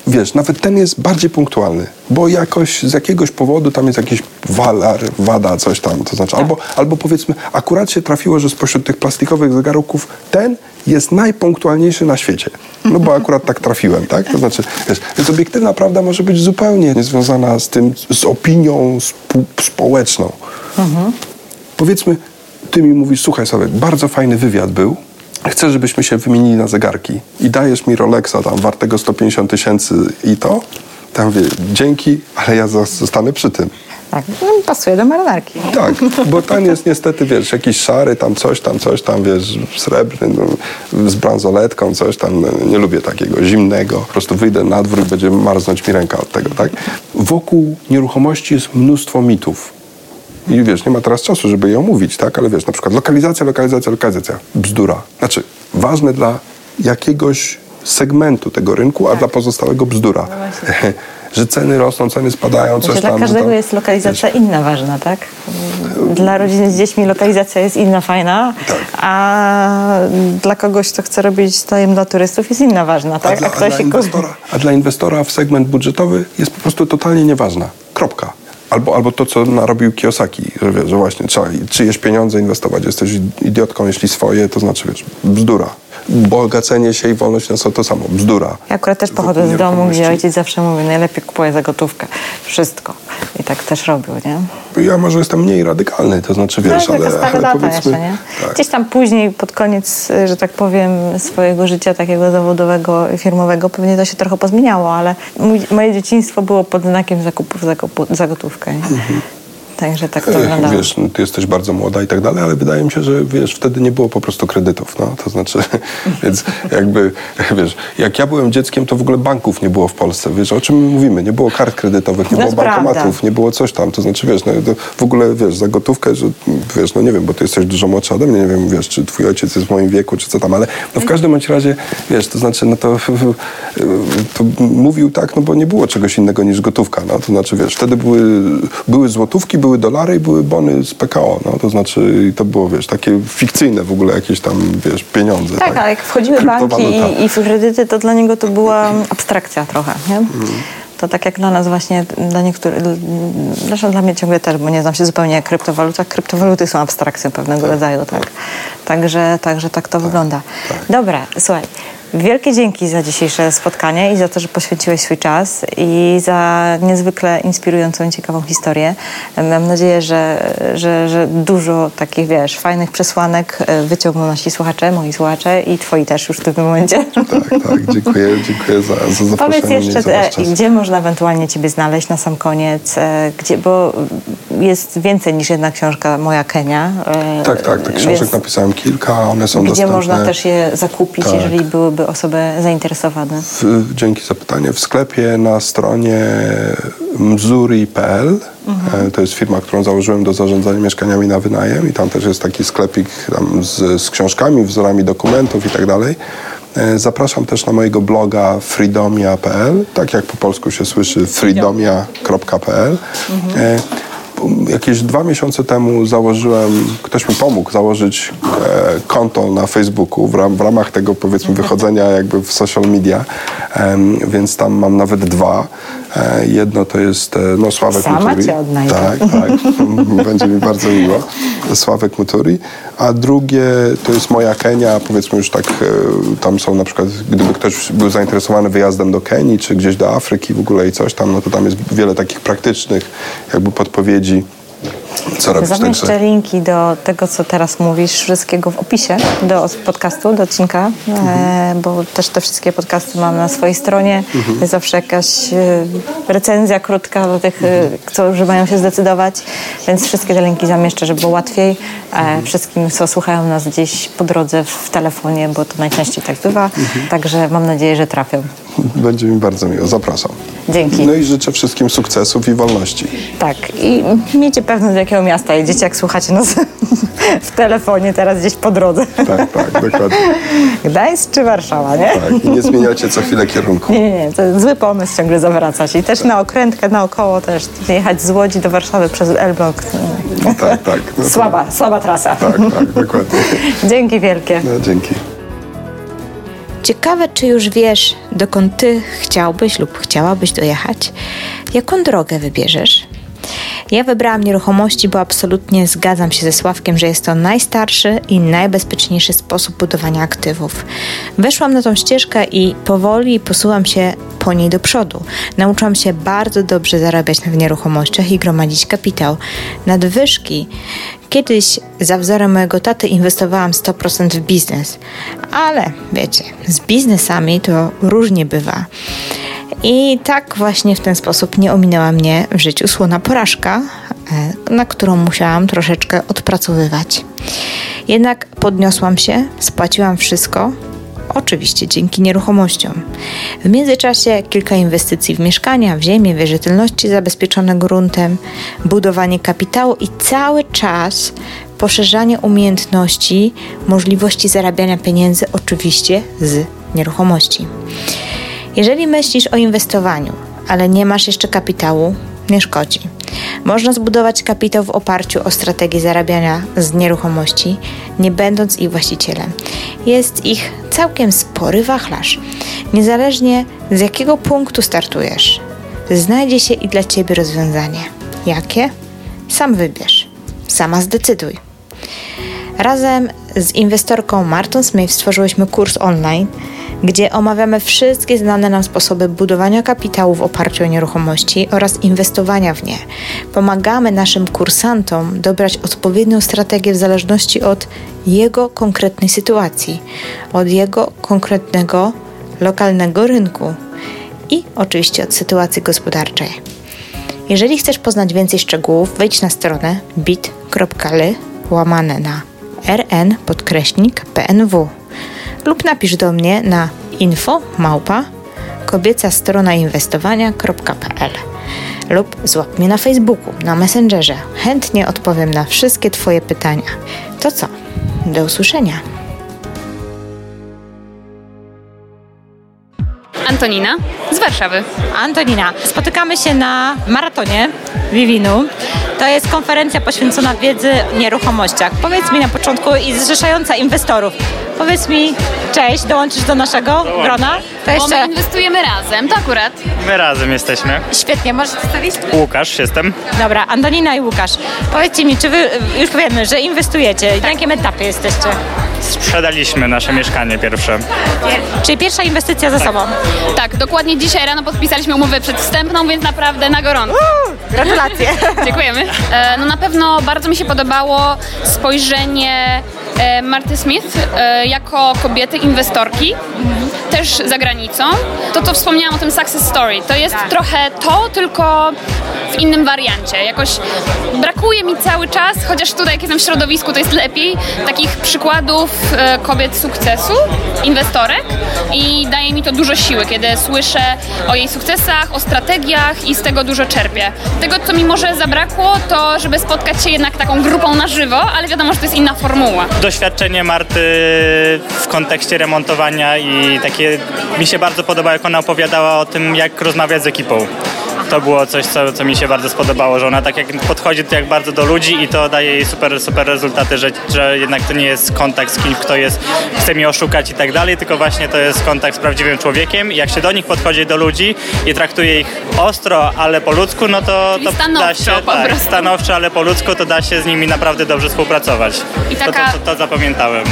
wiesz, nawet ten jest bardziej punktualny, bo jakoś z jakiegoś powodu tam jest jakiś walar, wada, coś tam, to znaczy, albo, albo powiedzmy, akurat się trafiło, że spośród tych plastikowych zegarków ten jest najpunktualniejszy na świecie. No bo akurat tak trafiłem, tak? To znaczy, wiesz, więc obiektywna prawda może być zupełnie niezwiązana z tym, z opinią spu- społeczną. Powiedzmy, ty mi mówisz, słuchaj Sławek, bardzo fajny wywiad był, chcę, żebyśmy się wymienili na zegarki i dajesz mi Rolexa tam wartego 150 tysięcy i to, tam mówię, dzięki, ale ja zos- zostanę przy tym. Tak, no, pasuje do marynarki. Tak, bo ten jest niestety, wiesz, jakiś szary, tam coś, tam coś, tam, wiesz, srebrny, no, z bransoletką, coś tam, no, nie lubię takiego zimnego. Po prostu wyjdę na dwór i będzie marznąć mi ręka od tego, tak? Wokół nieruchomości jest mnóstwo mitów. I wiesz, nie ma teraz czasu, żeby je omówić, tak? Ale wiesz, na przykład lokalizacja, lokalizacja, lokalizacja. Bzdura. Znaczy, ważne dla jakiegoś segmentu tego rynku, a dla pozostałego bzdura. że ceny rosną, ceny spadają, coś Znaczy, tam. dla każdego tam, jest lokalizacja inna ważna, tak? Dla rodziny z dziećmi lokalizacja jest inna fajna, Tak. a dla kogoś, kto chce robić najem dla turystów jest inna ważna, tak? A, dla, a, kto dla inwestora, a dla inwestora w segment budżetowy jest po prostu totalnie nieważna. Kropka. Albo, albo to, co narobił Kiyosaki, że, wiesz, że właśnie trzeba czyjeś pieniądze inwestować. Jesteś idiotką, jeśli swoje, to znaczy, wiesz, bzdura. Bogacenie się i wolność finansowa to samo. Bzdura. Ja akurat też pochodzę z domu, gdzie ojciec zawsze mówi, najlepiej kupuję za gotówkę. Wszystko. I tak też robił, nie? Ja może jestem mniej radykalny, to znaczy, wiesz, no, ale, taka ale powiedzmy... jeszcze, nie? Tak. Gdzieś tam później, pod koniec, że tak powiem, swojego życia takiego zawodowego, firmowego, pewnie to się trochę pozmieniało, ale mój, moje dzieciństwo było pod znakiem zakupów za, za gotówkę, nie? Także tak to Ech, wyglądało. Wiesz, no, ty jesteś bardzo młoda i tak dalej, ale wydaje mi się, że wiesz, wtedy nie było po prostu kredytów, no, to znaczy, więc jakby, wiesz, jak ja byłem dzieckiem, to w ogóle banków nie było w Polsce, wiesz, o czym my mówimy, nie było kart kredytowych, nie No było to prawda. bankomatów, nie było coś tam, to znaczy, wiesz, no, to w ogóle, wiesz, za gotówkę, że, wiesz, no nie wiem, bo ty jesteś dużo młodsza ode mnie, nie wiem, wiesz, czy twój ojciec jest w moim wieku, czy co tam, ale no w każdym bądź razie, wiesz, to znaczy, no to, to mówił tak, no bo nie było czegoś innego niż gotówka, no, to znaczy, wiesz, wtedy były, były złotówki, były dolary i były bony z PKO, no, to znaczy, to było, wiesz, takie fikcyjne w ogóle jakieś tam, wiesz, pieniądze. Tak, ale jak wchodziły banki Kryptowaluta. i, i w kredyty, to dla niego to była abstrakcja trochę, nie? Mhm. To tak jak dla nas właśnie, dla niektórych, zresztą dla mnie ciągle też, bo nie znam się zupełnie jak kryptowalutach. Kryptowaluty są abstrakcją pewnego rodzaju, tak. Także, także tak to wygląda. tak. Dobra, słuchaj, Wielkie dzięki za dzisiejsze spotkanie i za to, że poświęciłeś swój czas i za niezwykle inspirującą i ciekawą historię. Mam nadzieję, że, że, że dużo takich, wiesz, fajnych przesłanek e, wyciągną nasi słuchacze, moi słuchacze i twoi też już w tym momencie. Tak, tak, dziękuję, dziękuję za, za zaproszenie. Powiedz jeszcze, gdzie można ewentualnie ciebie znaleźć na sam koniec, e, gdzie, bo jest więcej niż jedna książka Moja Kenia. Tak, tak, tych książek Więc napisałem kilka, one są gdzie dostępne. Gdzie można też je zakupić, tak. jeżeli byłyby osoby zainteresowane? W, dzięki za pytanie. W sklepie na stronie mzuri.pl mhm. to jest firma, którą założyłem do zarządzania mieszkaniami na wynajem i tam też jest taki sklepik z, z książkami, wzorami dokumentów i tak dalej. E, zapraszam też na mojego bloga freedomia.pl, tak jak po polsku się słyszy freedomia.pl. Mhm. Jakieś dwa miesiące temu założyłem, ktoś mi pomógł założyć e, konto na Facebooku w, ram, w, ramach tego powiedzmy wychodzenia jakby w social media, e, więc tam mam nawet dwa. E, jedno to jest e, no, Sławek Sama Muturi. Cię odnajdę. Tak, tak. Będzie mi bardzo miło. Sławek Muturi. A drugie to jest moja Kenia, powiedzmy już tak, e, tam są na przykład, gdyby ktoś był zainteresowany wyjazdem do Kenii, czy gdzieś do Afryki w ogóle i coś tam, no to tam jest wiele takich praktycznych jakby podpowiedzi co. Zamieszczę także... linki do tego, co teraz mówisz, wszystkiego w opisie do podcastu, do odcinka, mhm. e, bo też te wszystkie podcasty mam na swojej stronie. Mhm. Jest zawsze jakaś e, recenzja krótka do tych, e, którzy mają się zdecydować, więc wszystkie te linki zamieszczę, żeby było łatwiej e, wszystkim, co słuchają nas gdzieś po drodze w telefonie, bo to najczęściej tak bywa. Mhm. Także mam nadzieję, że trafią. Będzie mi bardzo miło. Zapraszam. Dzięki. No i życzę wszystkim sukcesów i wolności. Tak. I miejcie pewność, do jakiego miasta jedziecie, jak słuchacie nas w telefonie teraz gdzieś po drodze. Tak, tak, dokładnie. Gdańsk czy Warszawa, nie? Tak, i nie zmieniacie co chwilę kierunku. Nie, nie, nie. To zły pomysł ciągle zawracać. I też tak. na okrętkę naokoło też jechać z Łodzi do Warszawy przez Elbląg. No, tak, tak. No słaba, słaba trasa. Tak, tak, dokładnie. Dzięki wielkie. No, dzięki. Ciekawe, czy już wiesz, dokąd ty chciałbyś lub chciałabyś dojechać? Jaką drogę wybierzesz? Ja wybrałam nieruchomości, bo absolutnie zgadzam się ze Sławkiem, że jest to najstarszy i najbezpieczniejszy sposób budowania aktywów. Weszłam na tą ścieżkę i powoli posuwam się po niej do przodu. Nauczyłam się bardzo dobrze zarabiać na nieruchomościach i gromadzić kapitał. Nadwyżki Kiedyś za wzorem mojego taty inwestowałam 100% w biznes, ale wiecie, z biznesami to różnie bywa. I tak właśnie w ten sposób nie ominęła mnie w życiu słona porażka, e, na którą musiałam troszeczkę odpracowywać. Jednak podniosłam się, spłaciłam wszystko, oczywiście dzięki nieruchomościom. W międzyczasie kilka inwestycji w mieszkania, w ziemię, wierzytelności zabezpieczone gruntem, budowanie kapitału i cały czas poszerzanie umiejętności, możliwości zarabiania pieniędzy, oczywiście z nieruchomości. Jeżeli myślisz o inwestowaniu, ale nie masz jeszcze kapitału, nie szkodzi. Można zbudować kapitał w oparciu o strategię zarabiania z nieruchomości, nie będąc ich właścicielem. Jest ich całkiem spory wachlarz. Niezależnie z jakiego punktu startujesz, znajdzie się i dla Ciebie rozwiązanie. Jakie? Sam wybierz. Sama zdecyduj. Razem z inwestorką Martą Smith stworzyłyśmy kurs online – gdzie omawiamy wszystkie znane nam sposoby budowania kapitału w oparciu o nieruchomości oraz inwestowania w nie. Pomagamy naszym kursantom dobrać odpowiednią strategię w zależności od jego konkretnej sytuacji, od jego konkretnego lokalnego rynku i oczywiście od sytuacji gospodarczej. Jeżeli chcesz poznać więcej szczegółów, wejdź na stronę bit.ly łamane na rn podkreśnik pnw lub napisz do mnie na info małpa kobieca strona inwestowania.pl lub złap mnie na Facebooku, na Messengerze. Chętnie odpowiem na wszystkie Twoje pytania. To co? Do usłyszenia. Antonina z Warszawy. Antonina, spotykamy się na maratonie Vivinu. To jest konferencja poświęcona wiedzy o nieruchomościach. Powiedz mi na początku i zrzeszająca inwestorów, powiedz mi, cześć, dołączysz do naszego grona? To Bo my jeszcze inwestujemy razem, to akurat. My razem jesteśmy. świetnie, możesz przedstawić? Łukasz jestem. Dobra, Antonina i Łukasz. Powiedzcie mi, czy wy, już powiemy, że inwestujecie, na jakim etapie jesteście? Sprzedaliśmy nasze mieszkanie pierwsze. Czyli pierwsza inwestycja za sobą. Tak, dokładnie dzisiaj rano podpisaliśmy umowę przedwstępną, więc naprawdę na gorąco. Gratulacje. Dziękujemy. E, No na pewno bardzo mi się podobało spojrzenie e, Marty Smith e, jako kobiety inwestorki, też za granicą. To, co wspomniałam o tym success story, to jest trochę to, tylko w innym wariancie. Jakoś brakuje mi cały czas, chociaż tutaj jak jestem w środowisku, to jest lepiej, takich przykładów e, kobiet sukcesu, inwestorek i daje mi to dużo siły, kiedy słyszę o jej sukcesach, o strategiach i z tego dużo czerpię. Tego, co mi może zabrakło, to żeby spotkać się jednak taką grupą na żywo, ale wiadomo, że to jest inna formuła. Doświadczenie Marty w kontekście remontowania i takie mi się bardzo podoba, jak ona opowiadała o tym, jak rozmawiać z ekipą. To było coś, co, co mi się bardzo spodobało, że ona tak jak podchodzi to jak bardzo do ludzi i to daje jej super, super rezultaty, że, że jednak to nie jest kontakt z kimś, kto jest, chce mnie oszukać i tak dalej, tylko właśnie to jest kontakt z prawdziwym człowiekiem i jak się do nich podchodzi do ludzi i traktuje ich ostro, ale po ludzku, no to, Czyli to da się, tak, stanowczo, ale po ludzku, to da się z nimi naprawdę dobrze współpracować. I to, taka- to, to, to zapamiętałem.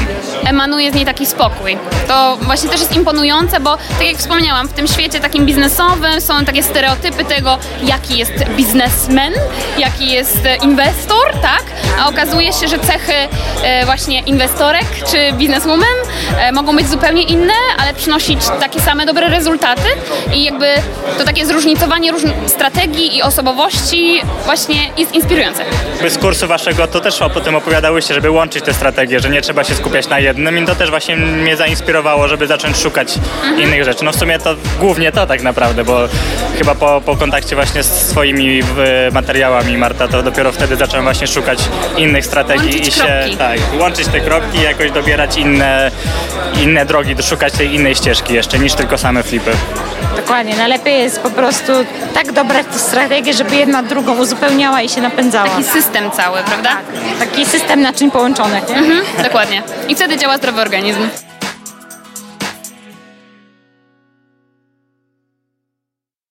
emanuje z niej taki spokój. To właśnie też jest imponujące, bo tak jak wspomniałam, w tym świecie takim biznesowym są takie stereotypy tego, jaki jest biznesmen, jaki jest e, inwestor, tak? A okazuje się, że cechy e, właśnie inwestorek czy bizneswoman e, mogą być zupełnie inne, ale przynosić takie same dobre rezultaty i jakby to takie zróżnicowanie różnych strategii i osobowości właśnie jest inspirujące. Z kursu waszego to też o tym opowiadałyście, żeby łączyć te strategie, że nie trzeba się skupiać na jednym i to też właśnie mnie zainspirowało, żeby zacząć szukać innych rzeczy. No w sumie to głównie to tak naprawdę, bo chyba po, po kontakcie właśnie z swoimi materiałami Marta, to dopiero wtedy zacząłem właśnie szukać innych strategii Łączyć i się kropki. tak, łączyć te kropki i jakoś dobierać inne, inne drogi, szukać tej innej ścieżki jeszcze niż tylko same flipy. Dokładnie, najlepiej jest po prostu tak dobrać tę strategię, żeby jedna drugą uzupełniała i się napędzała. Taki system cały, prawda? Taki system naczyń połączonych? Mhm, dokładnie. I wtedy działa zdrowy organizm.